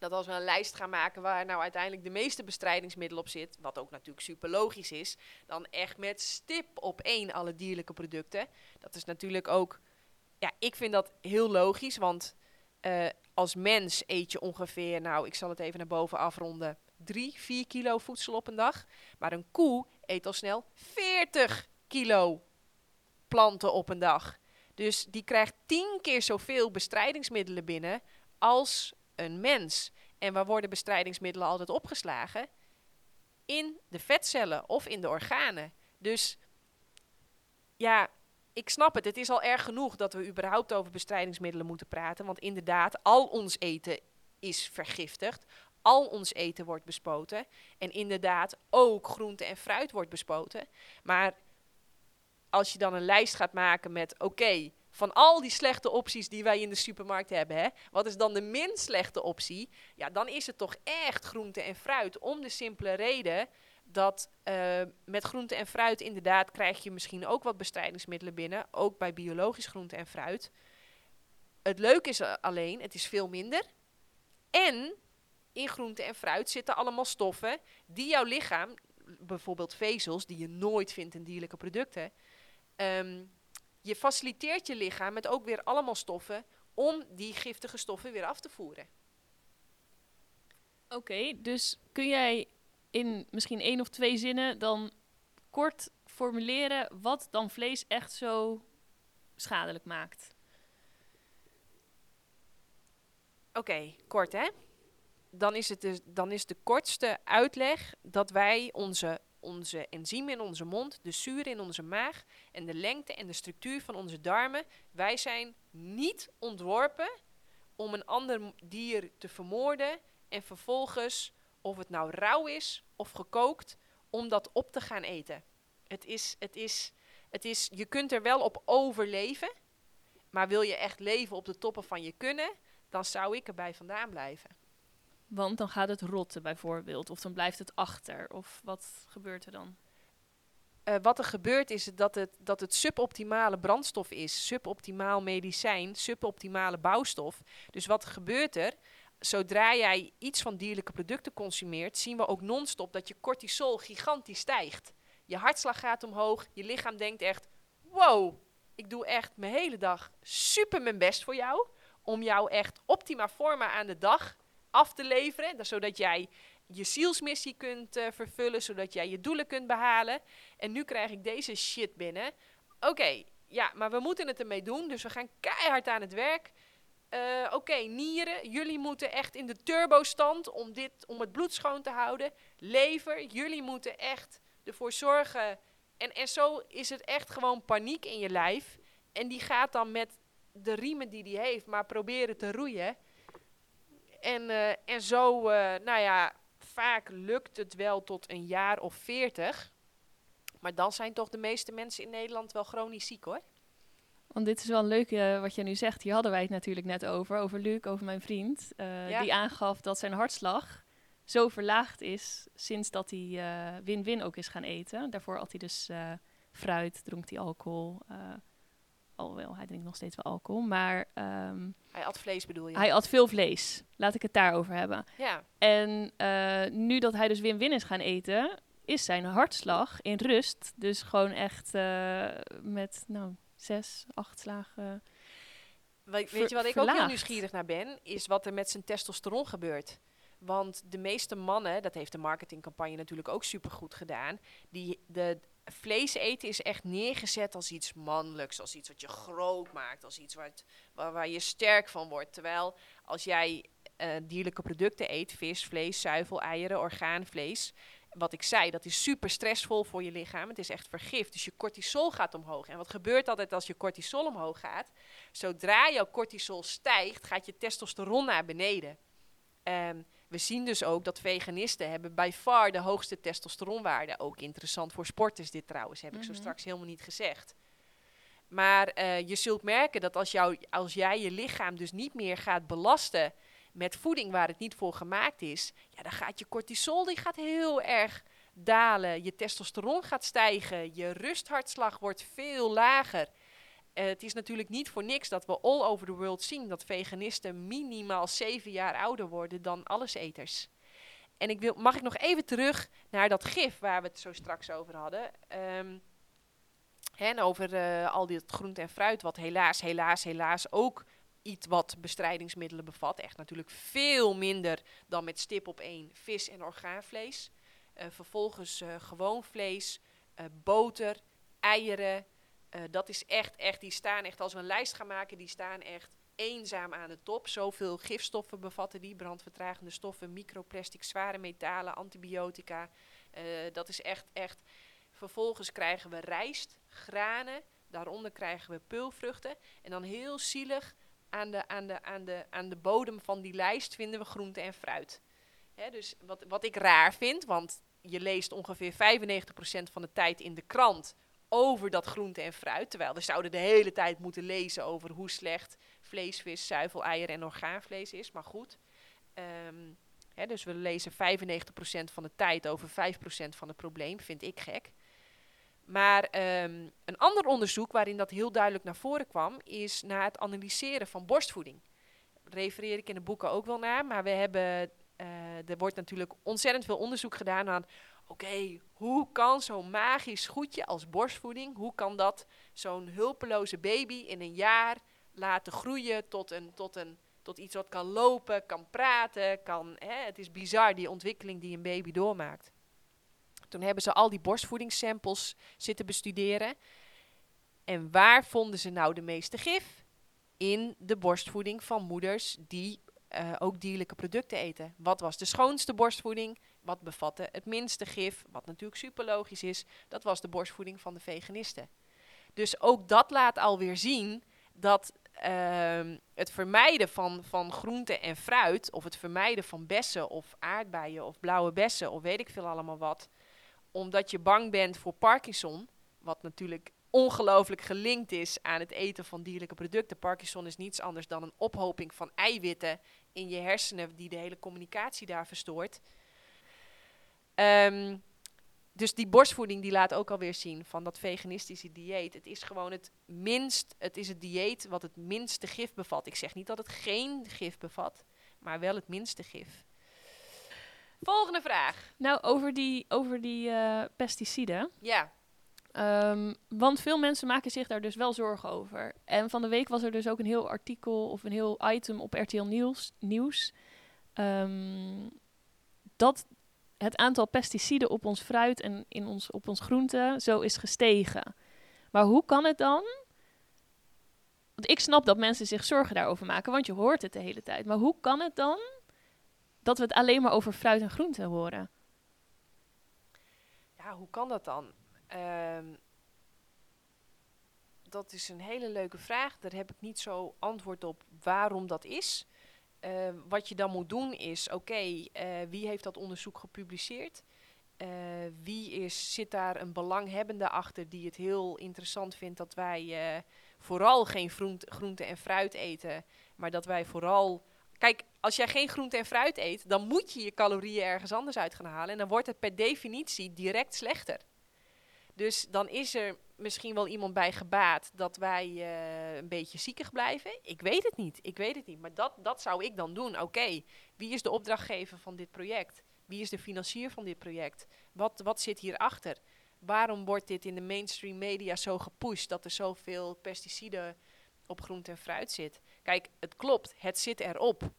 dat als we een lijst gaan maken waar nou uiteindelijk de meeste bestrijdingsmiddelen op zit, wat ook natuurlijk super logisch is, dan echt met stip op één alle dierlijke producten. Dat is natuurlijk ook ja, ik vind dat heel logisch, want uh, als mens eet je ongeveer, nou, ik zal het even naar boven afronden, 3, 4 kilo voedsel op een dag. Maar een koe eet al snel 40 kilo planten op een dag. Dus die krijgt 10 keer zoveel bestrijdingsmiddelen binnen als een mens. En waar worden bestrijdingsmiddelen altijd opgeslagen? In de vetcellen of in de organen. Dus ja, ik snap het. Het is al erg genoeg dat we überhaupt over bestrijdingsmiddelen moeten praten. Want inderdaad, al ons eten is vergiftigd. Al ons eten wordt bespoten. En inderdaad, ook groente en fruit wordt bespoten. Maar als je dan een lijst gaat maken met: oké, van al die slechte opties die wij in de supermarkt hebben, hè, wat is dan de minst slechte optie? Ja, dan is het toch echt groente en fruit. Om de simpele reden dat uh, met groente en fruit inderdaad krijg je misschien ook wat bestrijdingsmiddelen binnen, ook bij biologisch groente en fruit. Het leuke is alleen, het is veel minder. En in groente en fruit zitten allemaal stoffen die jouw lichaam, bijvoorbeeld vezels, die je nooit vindt in dierlijke producten, um, je faciliteert je lichaam met ook weer allemaal stoffen om die giftige stoffen weer af te voeren. Oké, dus kun jij in misschien één of twee zinnen dan kort formuleren wat dan vlees echt zo schadelijk maakt? Oké, kort hè? Dan is, het dus, dan is de kortste uitleg dat wij onze onze enzymen in onze mond, de zuren in onze maag en de lengte en de structuur van onze darmen. Wij zijn niet ontworpen om een ander dier te vermoorden en vervolgens, of het nou rauw is of gekookt, om dat op te gaan eten. Het is, het is, het is, je kunt er wel op overleven, maar wil je echt leven op de toppen van je kunnen, dan zou ik erbij vandaan blijven. Want dan gaat het rotten bijvoorbeeld, of dan blijft het achter, of wat gebeurt er dan? Uh, wat er gebeurt is dat het, dat het suboptimale brandstof is, suboptimaal medicijn, suboptimale bouwstof. Dus wat gebeurt er? Zodra jij iets van dierlijke producten consumeert, zien we ook non-stop dat je cortisol gigantisch stijgt. Je hartslag gaat omhoog, je lichaam denkt echt: wow, ik doe echt mijn hele dag super mijn best voor jou. Om jou echt optima forma aan de dag af te leveren. Zodat jij je zielsmissie kunt uh, vervullen, zodat jij je doelen kunt behalen. En nu krijg ik deze shit binnen. Oké, ja, maar we moeten het ermee doen. Dus we gaan keihard aan het werk. Uh, Oké, nieren, jullie moeten echt in de turbo-stand om, dit, om het bloed schoon te houden. Lever, jullie moeten echt ervoor zorgen. En, en zo is het echt gewoon paniek in je lijf. En die gaat dan met de riemen die die heeft, maar proberen te roeien. En, uh, en zo, uh, nou ja, vaak lukt het wel tot een jaar of veertig. Maar dan zijn toch de meeste mensen in Nederland wel chronisch ziek hoor. Want dit is wel leuk uh, wat je nu zegt. Hier hadden wij het natuurlijk net over, over Luc, over mijn vriend. Ja. Die aangaf dat zijn hartslag zo verlaagd is sinds dat hij win-win ook is gaan eten. Daarvoor had hij dus fruit, dronk hij alcohol wel, hij drinkt nog steeds wel alcohol, maar... Um, hij at vlees bedoel je? Hij at veel vlees. Laat ik het daarover hebben. Ja. En nu dat hij dus win-win is gaan eten, is zijn hartslag in rust. Dus gewoon echt met, nou, zes, acht slagen... Weet, weet je wat ik ook heel nieuwsgierig naar ben? Is wat er met zijn testosteron gebeurt. Want de meeste mannen, dat heeft de marketingcampagne natuurlijk ook supergoed gedaan, die de, vlees eten is echt neergezet als iets mannelijks, als iets wat je groot maakt, als iets waar, waar, waar je sterk van wordt. Terwijl als jij uh, dierlijke producten eet, vis, vlees, zuivel, eieren, orgaanvlees, wat ik zei, dat is super stressvol voor je lichaam. Het is echt vergif. Dus je cortisol gaat omhoog. En wat gebeurt altijd als je cortisol omhoog gaat? Zodra jouw cortisol stijgt, gaat je testosteron naar beneden. Um, we zien dus ook dat veganisten hebben bij far de hoogste testosteronwaarde. Ook interessant voor sporters dit trouwens, heb ik zo mhm. straks helemaal niet gezegd. Maar uh, je zult merken dat als, jou, als jij je lichaam dus niet meer gaat belasten met voeding waar het niet voor gemaakt is, ja, dan gaat je cortisol die gaat heel erg dalen. Je testosteron gaat stijgen, je rusthartslag wordt veel lager. Uh, het is natuurlijk niet voor niks dat we all over the world zien dat veganisten minimaal zeven jaar ouder worden dan alleseters. En ik wil, mag ik nog even terug naar dat gif waar we het zo straks over hadden. Um, en over uh, al dit groente en fruit, wat helaas, helaas, helaas ook iets wat bestrijdingsmiddelen bevat. Echt natuurlijk veel minder dan met stip op één vis en orgaanvlees. Uh, vervolgens uh, gewoon vlees, boter, eieren, dat is echt, echt, die staan echt, als we een lijst gaan maken, die staan echt eenzaam aan de top. Zoveel gifstoffen bevatten die, brandvertragende stoffen, microplastic, zware metalen, antibiotica. Dat is echt, echt. Vervolgens krijgen we rijst, granen, daaronder krijgen we peulvruchten. En dan heel zielig, aan de, aan de, aan de, aan de bodem van die lijst vinden we groente en fruit. Hè, dus wat, wat ik raar vind, want je leest ongeveer 95% van de tijd in de krant over dat groente en fruit. Terwijl we zouden de hele tijd moeten lezen over hoe slecht vlees, vis, zuivel, eieren en orgaanvlees is. Maar goed. Um, hè, dus we lezen 95% van de tijd over 5% van het probleem. Vind ik gek. Maar um, een ander onderzoek waarin dat heel duidelijk naar voren kwam, is naar het analyseren van borstvoeding. refereer ik in de boeken ook wel naar, maar we hebben, uh, er wordt natuurlijk ontzettend veel onderzoek gedaan aan oké, hoe kan zo'n magisch goedje als borstvoeding, hoe kan dat zo'n hulpeloze baby in een jaar laten groeien tot, een, tot, een, tot iets wat kan lopen, kan praten, kan, hè, het is bizar die ontwikkeling die een baby doormaakt. Toen hebben ze al die borstvoedingssamples zitten bestuderen. En waar vonden ze nou de meeste gif? In de borstvoeding van moeders die eh, ook dierlijke producten eten. Wat was de schoonste borstvoeding? Wat bevatte het minste gif? Wat natuurlijk super logisch is. Dat was de borstvoeding van de veganisten. Dus ook dat laat alweer zien dat ehm, het vermijden van, van groente en fruit, of het vermijden van bessen of aardbeien of blauwe bessen of weet ik veel allemaal wat, omdat je bang bent voor Parkinson, wat natuurlijk ongelooflijk gelinkt is aan het eten van dierlijke producten. Parkinson is niets anders dan een ophoping van eiwitten in je hersenen die de hele communicatie daar verstoort. Ehm, dus die borstvoeding die laat ook alweer zien van dat veganistische dieet. Het is gewoon het minst, het is het dieet wat het minste gif bevat. Ik zeg niet dat het geen gif bevat, maar wel het minste gif. Volgende vraag. Nou, over die, over die eh, pesticiden. Ja, Ehm, want veel mensen maken zich daar dus wel zorgen over. En van de week was er dus ook een heel artikel of een heel item op RTL Nieuws, nieuws ehm, dat het aantal pesticiden op ons fruit en in ons, op ons groente zo is gestegen. Maar hoe kan het dan? Want ik snap dat mensen zich zorgen daarover maken, want je hoort het de hele tijd. Maar hoe kan het dan dat we het alleen maar over fruit en groente horen? ja hoe kan dat dan? Ehm, dat is een hele leuke vraag. Daar heb ik niet zo antwoord op waarom dat is. Ehm, wat je dan moet doen is, oké, eh, wie heeft dat onderzoek gepubliceerd? Eh, wie is, zit daar een belanghebbende achter die het heel interessant vindt dat wij eh, vooral geen groente, groente en fruit eten, maar dat wij vooral... Kijk, als jij geen groente en fruit eet, dan moet je je calorieën ergens anders uit gaan halen en dan wordt het per definitie direct slechter. Dus dan is er misschien wel iemand bij gebaat dat wij uh, een beetje ziekig blijven. Ik weet het niet. Ik weet het niet. Maar dat, dat zou ik dan doen. Oké, wie is de opdrachtgever van dit project? Wie is de financier van dit project? Wat, wat zit hierachter? Waarom wordt dit in de mainstream media zo gepusht dat er zoveel pesticiden op groente en fruit zit? Kijk, het klopt, het zit erop.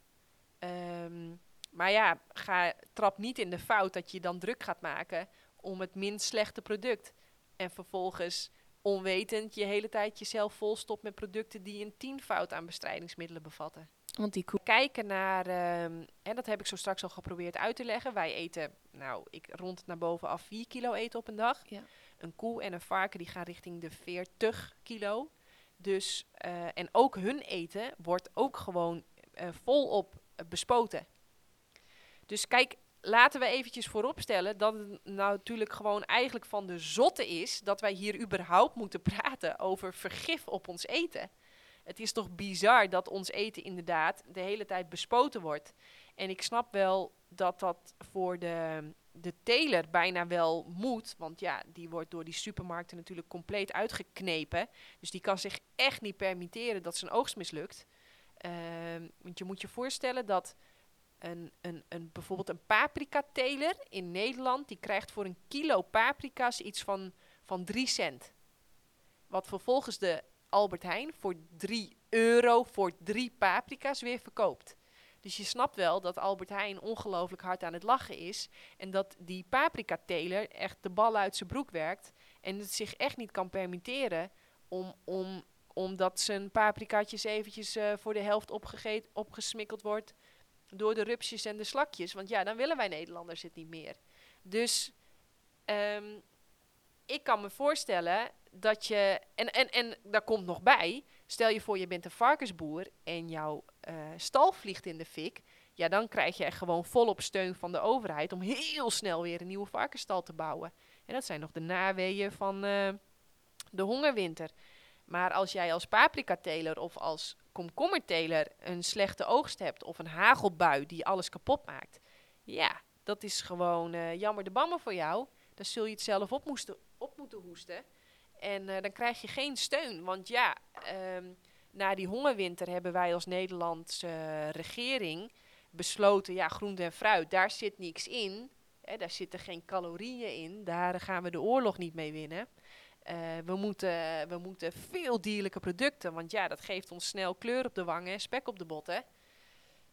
Um, maar ja, ga, trap niet in de fout dat je dan druk gaat maken om het minst slechte product. En vervolgens onwetend je hele tijd jezelf volstopt met producten die een tienvoud aan bestrijdingsmiddelen bevatten. Want die. Kijken naar, um, en dat heb ik zo straks al geprobeerd uit te leggen. Wij eten, nou, ik rond naar boven af 4 kilo eten op een dag. Ja. Een koe en een varken die gaan richting de 40 kilo. Dus, uh, en ook hun eten wordt ook gewoon uh, volop uh, bespoten. Dus kijk, laten we eventjes vooropstellen dat het natuurlijk gewoon eigenlijk van de zotte is dat wij hier überhaupt moeten praten over vergif op ons eten. Het is toch bizar dat ons eten inderdaad de hele tijd bespoten wordt. En ik snap wel dat dat voor de, de teler bijna wel moet. Want ja, die wordt door die supermarkten natuurlijk compleet uitgeknepen. Dus die kan zich echt niet permitteren dat zijn oogst mislukt. Uh, want je moet je voorstellen dat een, een, een, bijvoorbeeld een paprika-teler in Nederland, die krijgt voor een kilo paprika's iets van, van 3 cent. Wat vervolgens de Albert Heijn voor 3 euro voor drie paprika's weer verkoopt. Dus je snapt wel dat Albert Heijn ongelooflijk hard aan het lachen is. En dat die paprika-teler echt de bal uit zijn broek werkt. En het zich echt niet kan permitteren om, om, omdat zijn paprikaatjes eventjes uh, voor de helft opgegeten, opgesmikkeld wordt door de rupsjes en de slakjes. Want ja, dan willen wij Nederlanders het niet meer. Dus um, ik kan me voorstellen dat je. En, en, en daar komt nog bij. Stel je voor, je bent een varkensboer en jouw uh, stal vliegt in de fik. Ja, dan krijg je gewoon volop steun van de overheid om heel snel weer een nieuwe varkensstal te bouwen. En dat zijn nog de naweeën van uh, de hongerwinter. Maar als jij als paprikateler of als komkommerteler een slechte oogst hebt of een hagelbui die alles kapot maakt, ja, dat is gewoon uh, jammer de bammen voor jou. Dan zul je het zelf op, op moeten hoesten. En uh, dan krijg je geen steun. Want ja, um, na die hongerwinter hebben wij als Nederlandse regering besloten, ja, groente en fruit, daar zit niks in. Hè, daar zitten geen calorieën in. Daar gaan we de oorlog niet mee winnen. Uh, we, moeten, we moeten veel dierlijke producten, want ja, dat geeft ons snel kleur op de wangen en spek op de botten.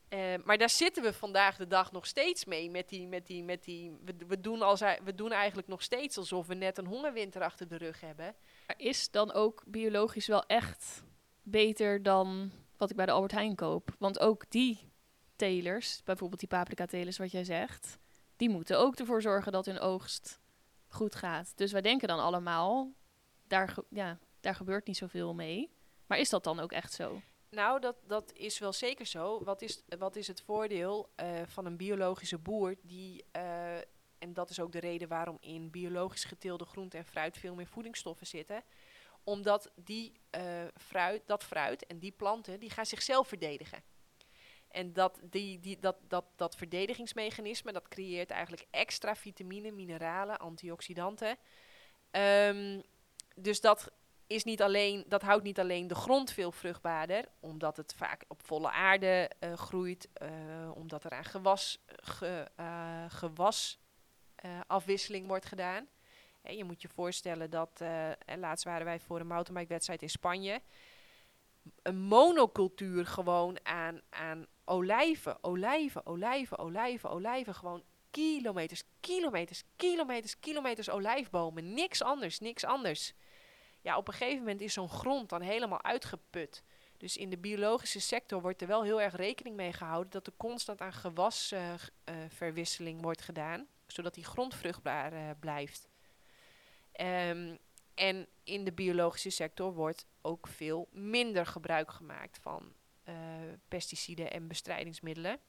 Uh, maar daar zitten we vandaag de dag nog steeds mee. Met die, met die, met die, we, we, doen als, we doen eigenlijk nog steeds alsof we net een hongerwinter achter de rug hebben. Is dan ook biologisch wel echt beter dan wat ik bij de Albert Heijn koop? Want ook die telers, bijvoorbeeld die paprika telers wat jij zegt, die moeten ook ervoor zorgen dat hun oogst goed gaat. Dus wij denken dan allemaal, daar, ja, daar gebeurt niet zoveel mee. Maar is dat dan ook echt zo? Nou, dat, dat is wel zeker zo. Wat is, wat is het voordeel uh, van een biologische boer die, uh, en dat is ook de reden waarom in biologisch geteelde groente en fruit veel meer voedingsstoffen zitten, omdat die uh, fruit, dat fruit en die planten, die gaan zichzelf verdedigen. En dat, die, die, dat, dat, dat verdedigingsmechanisme, dat creëert eigenlijk extra vitamine, mineralen, antioxidanten. Um, dus dat is niet alleen, dat houdt niet alleen de grond veel vruchtbaarder, omdat het vaak op volle aarde uh, groeit, uh, omdat er aan gewas, ge, uh, gewasafwisseling wordt gedaan. Je moet je voorstellen dat, laatst waren wij voor een mountainbike-wedstrijd in Spanje, een monocultuur gewoon aan, aan olijven, olijven, olijven, olijven, olijven, gewoon kilometers, kilometers, kilometers, kilometers olijfbomen, niks anders, niks anders ja, op een gegeven moment is zo'n grond dan helemaal uitgeput. Dus in de biologische sector wordt er wel heel erg rekening mee gehouden dat er constant aan gewasverwisseling uh, wordt gedaan, zodat die grond vruchtbaar uh, blijft. Um, en in de biologische sector wordt ook veel minder gebruik gemaakt van pesticiden en bestrijdingsmiddelen.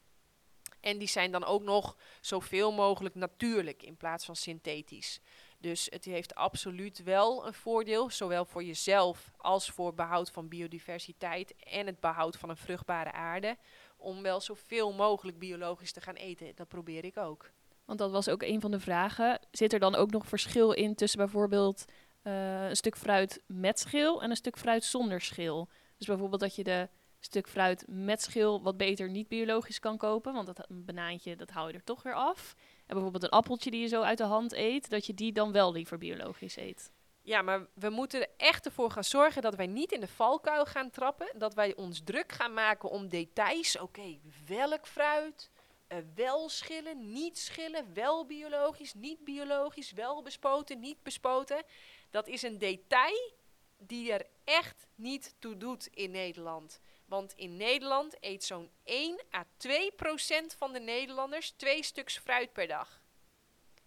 En die zijn dan ook nog zoveel mogelijk natuurlijk in plaats van synthetisch. Dus het heeft absoluut wel een voordeel, zowel voor jezelf als voor behoud van biodiversiteit en het behoud van een vruchtbare aarde, om wel zoveel mogelijk biologisch te gaan eten. Dat probeer ik ook. Want dat was ook een van de vragen. Zit er dan ook nog verschil in tussen bijvoorbeeld uh, een stuk fruit met schil en een stuk fruit zonder schil? Dus bijvoorbeeld dat je de stuk fruit met schil wat beter niet biologisch kan kopen, want dat een banaantje dat haal je er toch weer af. En bijvoorbeeld een appeltje die je zo uit de hand eet, dat je die dan wel liever biologisch eet. Ja, maar we moeten er echt ervoor gaan zorgen dat wij niet in de valkuil gaan trappen. Dat wij ons druk gaan maken om details. Oké, welk fruit? Uh, wel schillen, niet schillen, wel biologisch, niet biologisch, wel bespoten, niet bespoten. Dat is een detail die er echt niet toe doet in Nederland. Want in Nederland eet zo'n 1 à 2 procent van de Nederlanders twee stuks fruit per dag.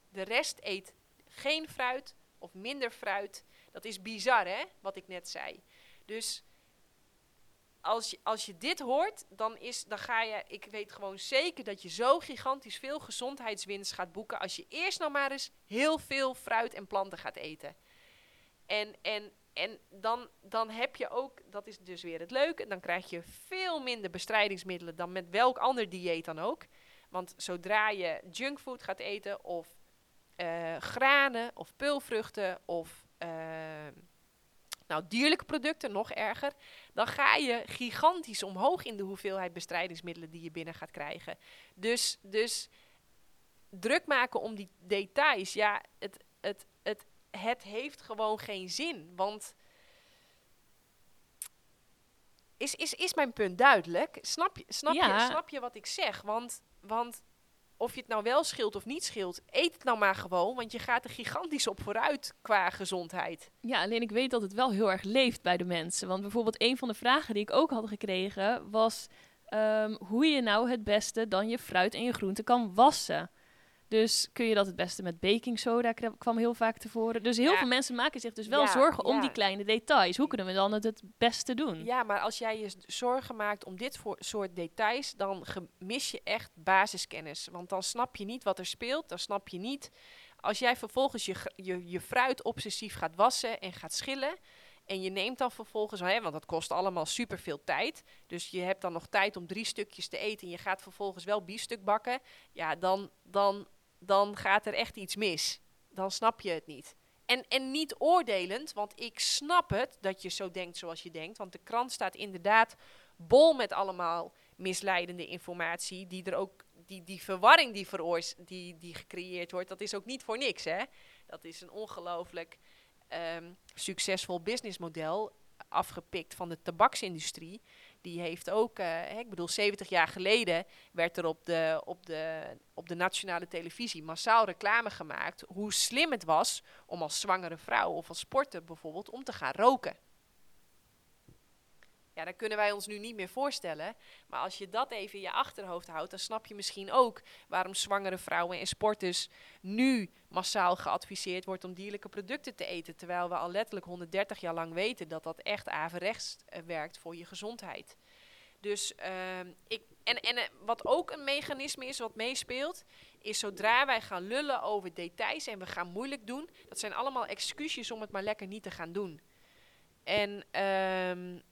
De rest eet geen fruit of minder fruit. Dat is bizar, hè, wat ik net zei. Dus als je, als je dit hoort, dan, is, dan ga je, ik weet gewoon zeker dat je zo gigantisch veel gezondheidswinst gaat boeken als je eerst nog maar eens heel veel fruit en planten gaat eten. En, en en dan, dan heb je ook, dat is dus weer het leuke, dan krijg je veel minder bestrijdingsmiddelen dan met welk ander dieet dan ook. Want zodra je junkfood gaat eten of uh, granen of peulvruchten of uh, nou, dierlijke producten, nog erger, dan ga je gigantisch omhoog in de hoeveelheid bestrijdingsmiddelen die je binnen gaat krijgen. Dus, dus druk maken om die details, ja, het, het, het, het heeft gewoon geen zin. Want is, is, is mijn punt duidelijk? Snap je, snap, je, snap je wat ik zeg? Want, want of je het nou wel scheelt of niet scheelt, eet het nou maar gewoon. Want je gaat er gigantisch op vooruit qua gezondheid. Ja, alleen ik weet dat het wel heel erg leeft bij de mensen. Want bijvoorbeeld een van de vragen die ik ook had gekregen was... Um, hoe je nou het beste dan je fruit en je groente kan wassen. Dus kun je dat het beste met baking soda kwam heel vaak tevoren. Dus heel veel mensen maken zich dus wel zorgen om die kleine details. Hoe kunnen we dan het het beste doen? Ja, maar als jij je zorgen maakt om dit soort details, dan mis je echt basiskennis. Want dan snap je niet wat er speelt. Dan snap je niet. Als jij vervolgens je, je, je fruit obsessief gaat wassen en gaat schillen. En je neemt dan vervolgens, hè, want dat kost allemaal superveel tijd. Dus je hebt dan nog tijd om drie stukjes te eten. En je gaat vervolgens wel biefstuk bakken. Ja, dan, dan dan gaat er echt iets mis. Dan snap je het niet. En, en niet oordelend, want ik snap het dat je zo denkt zoals je denkt. Want de krant staat inderdaad bol met allemaal misleidende informatie. Die er ook, die, die verwarring die, veroors die, die gecreëerd wordt, dat is ook niet voor niks. Hè? Dat is een ongelooflijk um, succesvol businessmodel afgepikt van de tabaksindustrie die heeft ook, uh, ik bedoel, 70 jaar geleden werd er op de, op, de, op de nationale televisie massaal reclame gemaakt hoe slim het was om als zwangere vrouw of als sporter bijvoorbeeld om te gaan roken. Ja, dat kunnen wij ons nu niet meer voorstellen. Maar als je dat even in je achterhoofd houdt, dan snap je misschien ook waarom zwangere vrouwen en sporters nu massaal geadviseerd wordt om dierlijke producten te eten. Terwijl we al letterlijk 130 jaar lang weten dat dat echt averechts uh, werkt voor je gezondheid. Dus ehm, ik. En, en uh, wat ook een mechanisme is wat meespeelt, is zodra wij gaan lullen over details en we gaan moeilijk doen, dat zijn allemaal excuses om het maar lekker niet te gaan doen. En um,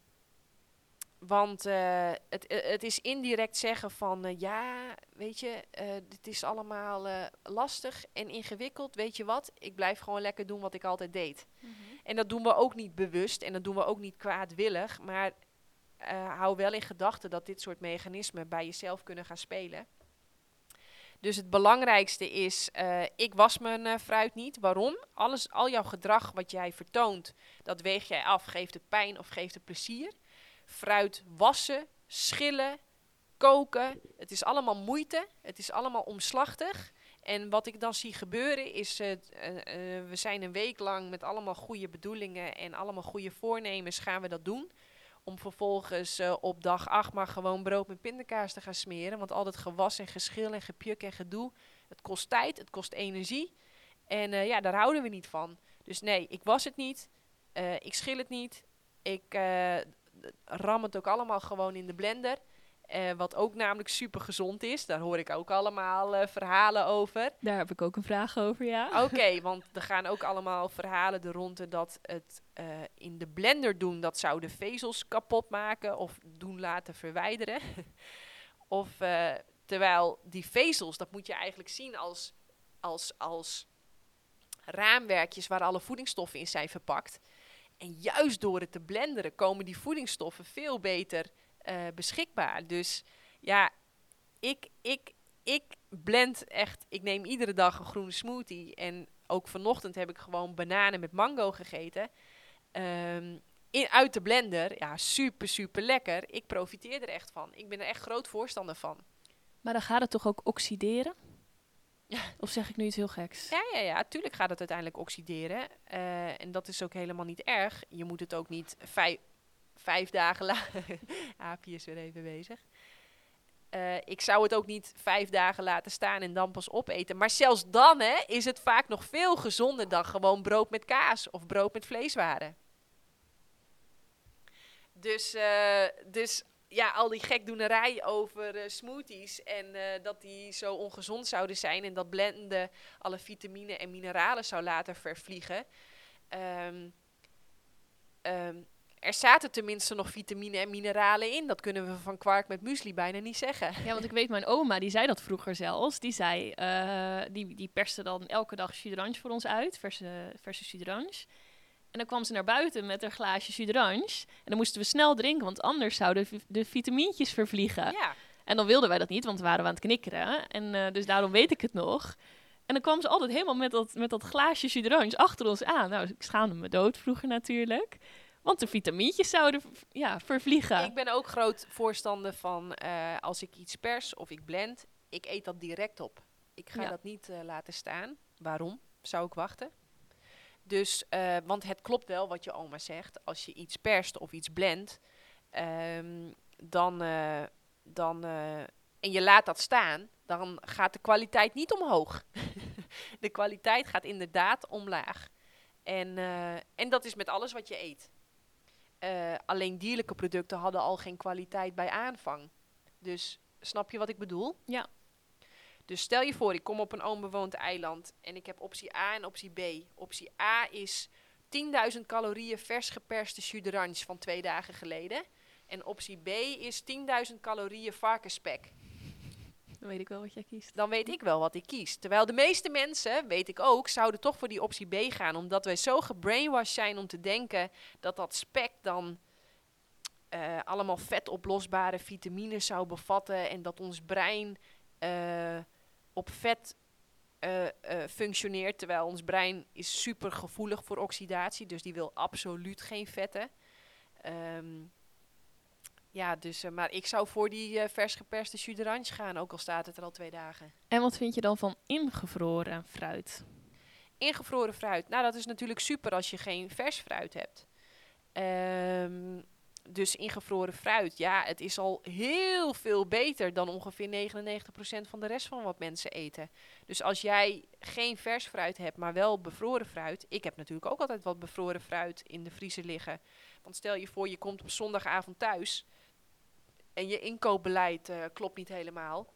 want uh, het, het is indirect zeggen van uh, ja, weet je, uh, dit is allemaal lastig en ingewikkeld. Weet je wat? Ik blijf gewoon lekker doen wat ik altijd deed. Mm -hmm. En dat doen we ook niet bewust en dat doen we ook niet kwaadwillig. Maar hou wel in gedachten dat dit soort mechanismen bij jezelf kunnen gaan spelen. Dus het belangrijkste is, ik was mijn fruit niet. Waarom? Alles, al jouw gedrag wat jij vertoont, dat weeg jij af. Geeft het pijn of geeft het plezier? Fruit wassen, schillen, koken. Het is allemaal moeite. Het is allemaal omslachtig. En wat ik dan zie gebeuren is, uh, we zijn een week lang met allemaal goede bedoelingen en allemaal goede voornemens gaan we dat doen. Om vervolgens op dag 8 maar gewoon brood met pindakaas te gaan smeren. Want al dat gewas en geschil en gepjuk en gedoe, het kost tijd, het kost energie. En ja, daar houden we niet van. Dus nee, ik was het niet. Ik schil het niet. Ik ram het ook allemaal gewoon in de blender. Uh, wat ook namelijk super gezond is. Daar hoor ik ook allemaal uh, verhalen over. Daar heb ik ook een vraag over, ja. Oké, okay, want er gaan ook allemaal verhalen er rond dat het uh, in de blender doen, dat zou de vezels kapot maken of doen laten verwijderen. of terwijl die vezels, dat moet je eigenlijk zien als, als, als raamwerkjes waar alle voedingsstoffen in zijn verpakt. En juist door het te blenderen komen die voedingsstoffen veel beter uh, beschikbaar. Dus ja, ik, ik, ik blend echt. Ik neem iedere dag een groene smoothie. En ook vanochtend heb ik gewoon bananen met mango gegeten. Um, in, uit de blender. Ja, super, super lekker. Ik profiteer er echt van. Ik ben er echt groot voorstander van. Maar dan gaat het toch ook oxideren? Of zeg ik nu iets heel geks? Ja, ja, ja. Tuurlijk gaat het uiteindelijk oxideren. Uh, en dat is ook helemaal niet erg. Je moet het ook niet vijf, vijf dagen laten... Aapje is weer even bezig. Uh, ik zou het ook niet vijf dagen laten staan en dan pas opeten. Maar zelfs dan hè, is het vaak nog veel gezonder dan gewoon brood met kaas of brood met vleeswaren. Dus, uh, dus ja, al die gekdoenerij over uh, smoothies en uh, dat die zo ongezond zouden zijn en dat blenden alle vitamine en mineralen zou laten vervliegen. Um, um, er zaten tenminste nog vitamine en mineralen in. Dat kunnen we van kwark met muesli bijna niet zeggen. Ja, want ik weet, mijn oma, die zei dat vroeger zelfs. Die zei, uh, die, die perste dan elke dag jus voor ons uit, verse, verse en dan kwam ze naar buiten met haar glaasje jus En dan moesten we snel drinken, want anders zouden de, vitamintjes vervliegen. Ja. En dan wilden wij dat niet, want we waren aan het knikkeren. En uh, dus daarom weet ik het nog. En dan kwam ze altijd helemaal met dat, met dat glaasje jus achter ons aan. Nou, ik schaamde me dood vroeger natuurlijk. Want de vitamintjes zouden ja, vervliegen. Ik ben ook groot voorstander van uh, als ik iets pers of ik blend, ik eet dat direct op. Ik ga ja. dat niet uh, laten staan. Waarom? Zou ik wachten? Dus, uh, want het klopt wel wat je oma zegt. Als je iets perst of iets blendt, um, dan, uh, dan, uh, en je laat dat staan, dan gaat de kwaliteit niet omhoog. de kwaliteit gaat inderdaad omlaag. En, en dat is met alles wat je eet. alleen dierlijke producten hadden al geen kwaliteit bij aanvang. Dus snap je wat ik bedoel? Ja. Dus stel je voor, ik kom op een onbewoond eiland en ik heb optie A en optie B. Optie A is 10.000 calorieën vers geperste jus d'orange van twee dagen geleden. En optie B is 10.000 calorieën varkensspek. Dan weet ik wel wat jij kiest. Dan weet ik wel wat ik kies. Terwijl de meeste mensen, weet ik ook, zouden toch voor die optie B gaan. Omdat wij zo gebrainwashed zijn om te denken dat dat spek dan uh, allemaal vetoplosbare vitamines zou bevatten. En dat ons brein uh, op vet uh, uh, functioneert. Terwijl ons brein is super gevoelig voor oxidatie. Dus die wil absoluut geen vetten. Um, ja, dus, uh, maar ik zou voor die vers geperste jus d'orange gaan, ook al staat het er al twee dagen. En wat vind je dan van ingevroren fruit? Ingevroren fruit? Nou, dat is natuurlijk super als je geen vers fruit hebt. Um, dus ingevroren fruit, ja, het is al heel veel beter dan ongeveer 99% van de rest van wat mensen eten. Dus als jij geen vers fruit hebt, maar wel bevroren fruit. Ik heb natuurlijk ook altijd wat bevroren fruit in de vriezer liggen. Want stel je voor, je komt op zondagavond thuis en je inkoopbeleid uh, klopt niet helemaal.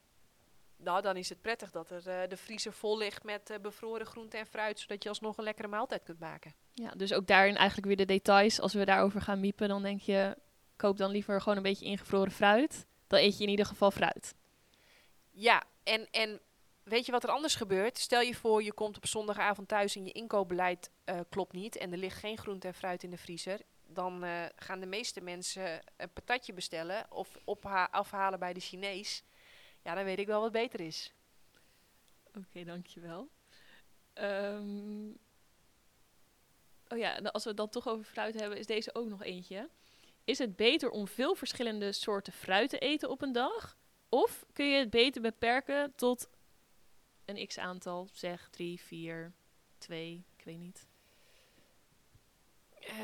Nou, dan is het prettig dat er uh, de vriezer vol ligt met uh, bevroren groente en fruit, zodat je alsnog een lekkere maaltijd kunt maken. Ja, dus ook daarin eigenlijk weer de details. Als we daarover gaan miepen, dan denk je, koop dan liever gewoon een beetje ingevroren fruit. Dan eet je in ieder geval fruit. Ja, en, en weet je wat er anders gebeurt? Stel je voor, je komt op zondagavond thuis en je inkoopbeleid uh, klopt niet en er ligt geen groente en fruit in de vriezer. Dan gaan de meeste mensen een patatje bestellen of afhalen bij de Chinees. Ja, dan weet ik wel wat beter is. Oké, okay, dankjewel. Um, oh ja, als we het dan toch over fruit hebben, is deze ook nog eentje. Is het beter om veel verschillende soorten fruit te eten op een dag? Of kun je het beter beperken tot een x aantal, zeg drie, vier, twee, ik weet niet. Uh,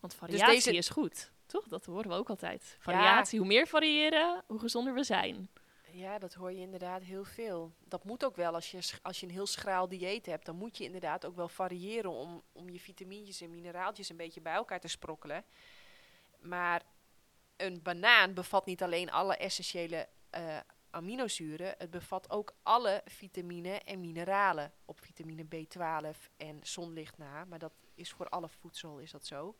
Want dus variatie dus deze... is goed, toch? Dat horen we ook altijd. Variatie, hoe meer variëren, hoe gezonder we zijn. Ja, dat hoor je inderdaad heel veel. Dat moet ook wel. Als je, als je een heel schraal dieet hebt, dan moet je inderdaad ook wel variëren om, om je vitamintjes en mineraaltjes een beetje bij elkaar te sprokkelen. Maar een banaan bevat niet alleen alle essentiële uh, aminozuren, het bevat ook alle vitamine en mineralen op vitamine B12 en zonlicht na. Maar dat is voor alle voedsel is dat zo.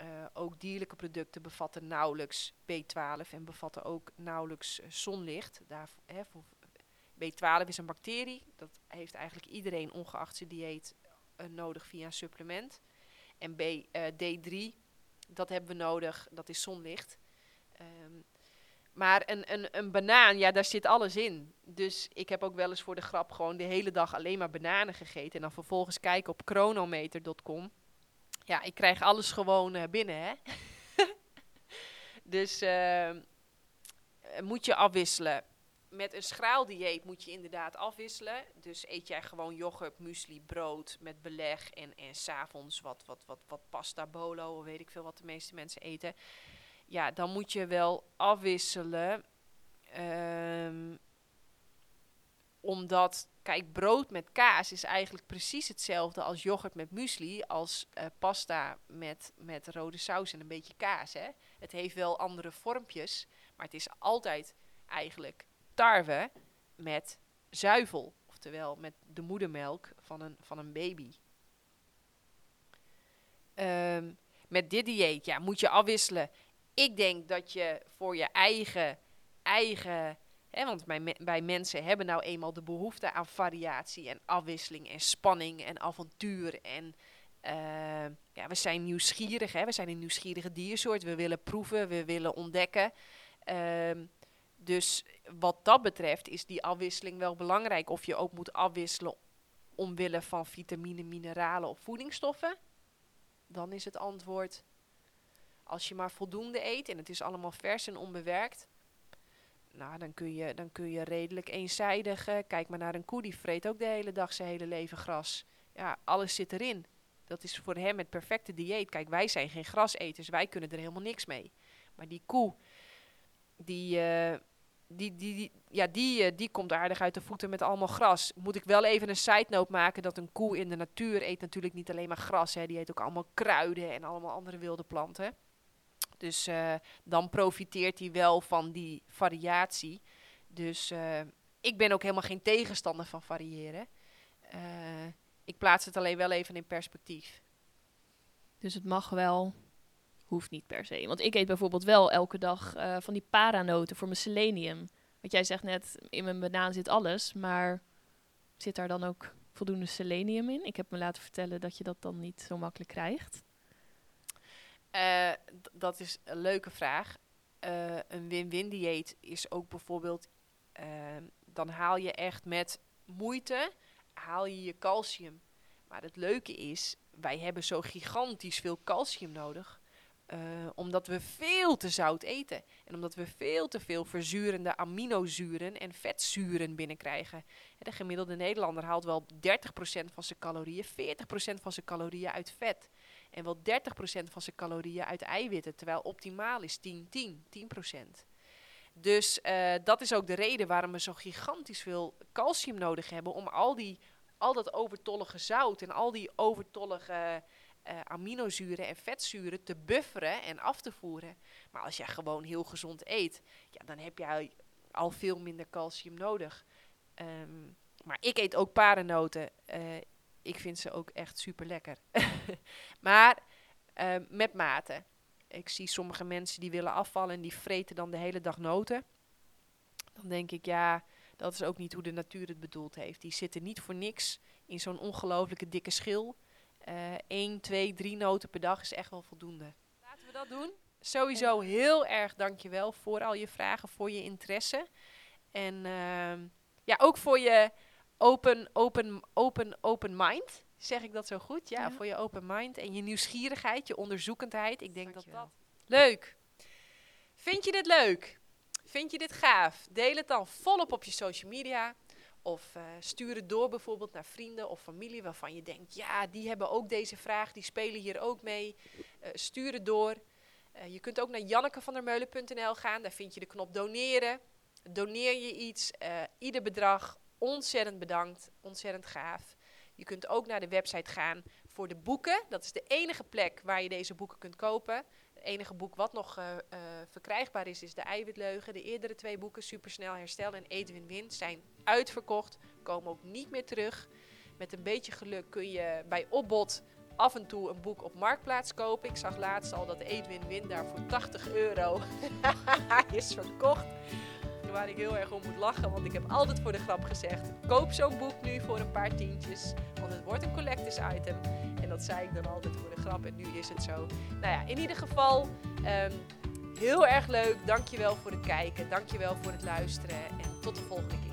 Uh, ook dierlijke producten bevatten nauwelijks B12 en bevatten ook nauwelijks uh, zonlicht. Daar, hè, voor B12 is een bacterie. Dat heeft eigenlijk iedereen ongeacht zijn dieet uh, nodig via een supplement. En B, D3, dat hebben we nodig, dat is zonlicht. Um, maar een, een, een banaan, ja, daar zit alles in. Dus ik heb ook wel eens voor de grap gewoon de hele dag alleen maar bananen gegeten. En dan vervolgens kijken op chronometer.com. Ja, ik krijg alles gewoon uh, binnen, hè. dus uh, moet je afwisselen. Met een schraal dieet moet je inderdaad afwisselen. Dus eet jij gewoon yoghurt, muesli, brood met beleg en, en s'avonds wat, wat, wat, wat pasta, bolo, weet ik veel wat de meeste mensen eten ja, dan moet je wel afwisselen. Um, omdat, kijk, brood met kaas is eigenlijk precies hetzelfde als yoghurt met muesli, als uh, pasta met, met rode saus en een beetje kaas. Hè? Het heeft wel andere vormpjes, maar het is altijd eigenlijk tarwe met zuivel. Oftewel met de moedermelk van een, van een baby. Um, met dit dieet ja, moet je afwisselen ik denk dat je voor je eigen, eigen want bij, bij mensen hebben nou eenmaal de behoefte aan variatie en afwisseling en spanning en avontuur. En uh, ja, we zijn nieuwsgierig, hè? we zijn een nieuwsgierige diersoort. We willen proeven, we willen ontdekken. Uh, dus wat dat betreft is die afwisseling wel belangrijk. Of je ook moet afwisselen omwille van vitamine, mineralen of voedingsstoffen. Dan is het antwoord als je maar voldoende eet en het is allemaal vers en onbewerkt, nou, dan kun je, dan kun je redelijk eenzijdig. Uh, kijk maar naar een koe, die vreet ook de hele dag zijn hele leven gras. Ja, alles zit erin. Dat is voor hem het perfecte dieet. Kijk, wij zijn geen graseters, wij kunnen er helemaal niks mee. Maar die koe, die, uh, die, die, ja, die, uh, die komt aardig uit de voeten met allemaal gras. Moet ik wel even een side note maken dat een koe in de natuur eet natuurlijk niet alleen maar gras. Hè. Die eet ook allemaal kruiden en allemaal andere wilde planten. Dus uh, dan profiteert hij wel van die variatie. Dus uh, ik ben ook helemaal geen tegenstander van variëren. Uh, ik plaats het alleen wel even in perspectief. Dus het mag wel, hoeft niet per se. Want ik eet bijvoorbeeld wel elke dag van die paranoten voor mijn selenium. Want jij zegt net, in mijn banaan zit alles, maar zit daar dan ook voldoende selenium in? Ik heb me laten vertellen dat je dat dan niet zo makkelijk krijgt. Uh, dat is een leuke vraag. Uh, een win-win dieet is ook bijvoorbeeld, uh, dan haal je echt met moeite, haal je je calcium. Maar het leuke is, wij hebben zo gigantisch veel calcium nodig. omdat we veel te zout eten. En omdat we veel te veel verzurende aminozuren en vetzuren binnenkrijgen. De gemiddelde Nederlander haalt wel 30% van zijn calorieën, 40% van zijn calorieën uit vet. En wel 30% van zijn calorieën uit eiwitten. Terwijl optimaal is 10, 10, 10%. Dus uh, dat is ook de reden waarom we zo gigantisch veel calcium nodig hebben om al, die, al dat overtollige zout en al die overtollige uh, aminozuren en vetzuren te bufferen en af te voeren. Maar als jij gewoon heel gezond eet, ja, dan heb jij al veel minder calcium nodig. Um, maar ik eet ook parennoten. Uh, ik vind ze ook echt super lekker. maar uh, met mate. Ik zie sommige mensen die willen afvallen en die vreten dan de hele dag noten. Dan denk ik, ja, dat is ook niet hoe de natuur het bedoeld heeft. Die zitten niet voor niks in zo'n ongelooflijke dikke schil. Eén, uh, twee, drie noten per dag is echt wel voldoende. Laten we dat doen. Sowieso heel erg dankjewel voor al je vragen, voor je interesse. En uh, ja, ook voor je open, open, open, open mind. Zeg ik dat zo goed? Ja, ja, voor je open mind en je nieuwsgierigheid, je onderzoekendheid. Ik denk Dankjewel. dat dat... Leuk. Vind je dit leuk? Vind je dit gaaf? Deel het dan volop op je social media. Of uh, stuur het door bijvoorbeeld naar vrienden of familie waarvan je denkt, ja, die hebben ook deze vraag, die spelen hier ook mee. Uh, stuur het door. Uh, je kunt ook naar jannekevandermeulen.nl gaan, daar vind je de knop doneren. Doneer je iets, ieder bedrag, ontzettend bedankt, ontzettend gaaf. Je kunt ook naar de website gaan voor de boeken. Dat is de enige plek waar je deze boeken kunt kopen. Het enige boek wat nog uh, uh, verkrijgbaar is, is De Eiwitleugen. De eerdere twee boeken, Supersnel Herstel en Edwin Win, zijn uitverkocht. Komen ook niet meer terug. Met een beetje geluk kun je bij opbod af en toe een boek op Marktplaats kopen. Ik zag laatst al dat Edwin Win daar voor 80 euro is verkocht waar ik heel erg om moet lachen. Want ik heb altijd voor de grap gezegd: koop zo'n boek nu voor een paar tientjes. Want het wordt een collectors item. En dat zei ik dan altijd voor de grap. En nu is het zo. Nou ja, in ieder geval. Um, heel erg leuk. Dankjewel voor het kijken. Dankjewel voor het luisteren. En tot de volgende keer.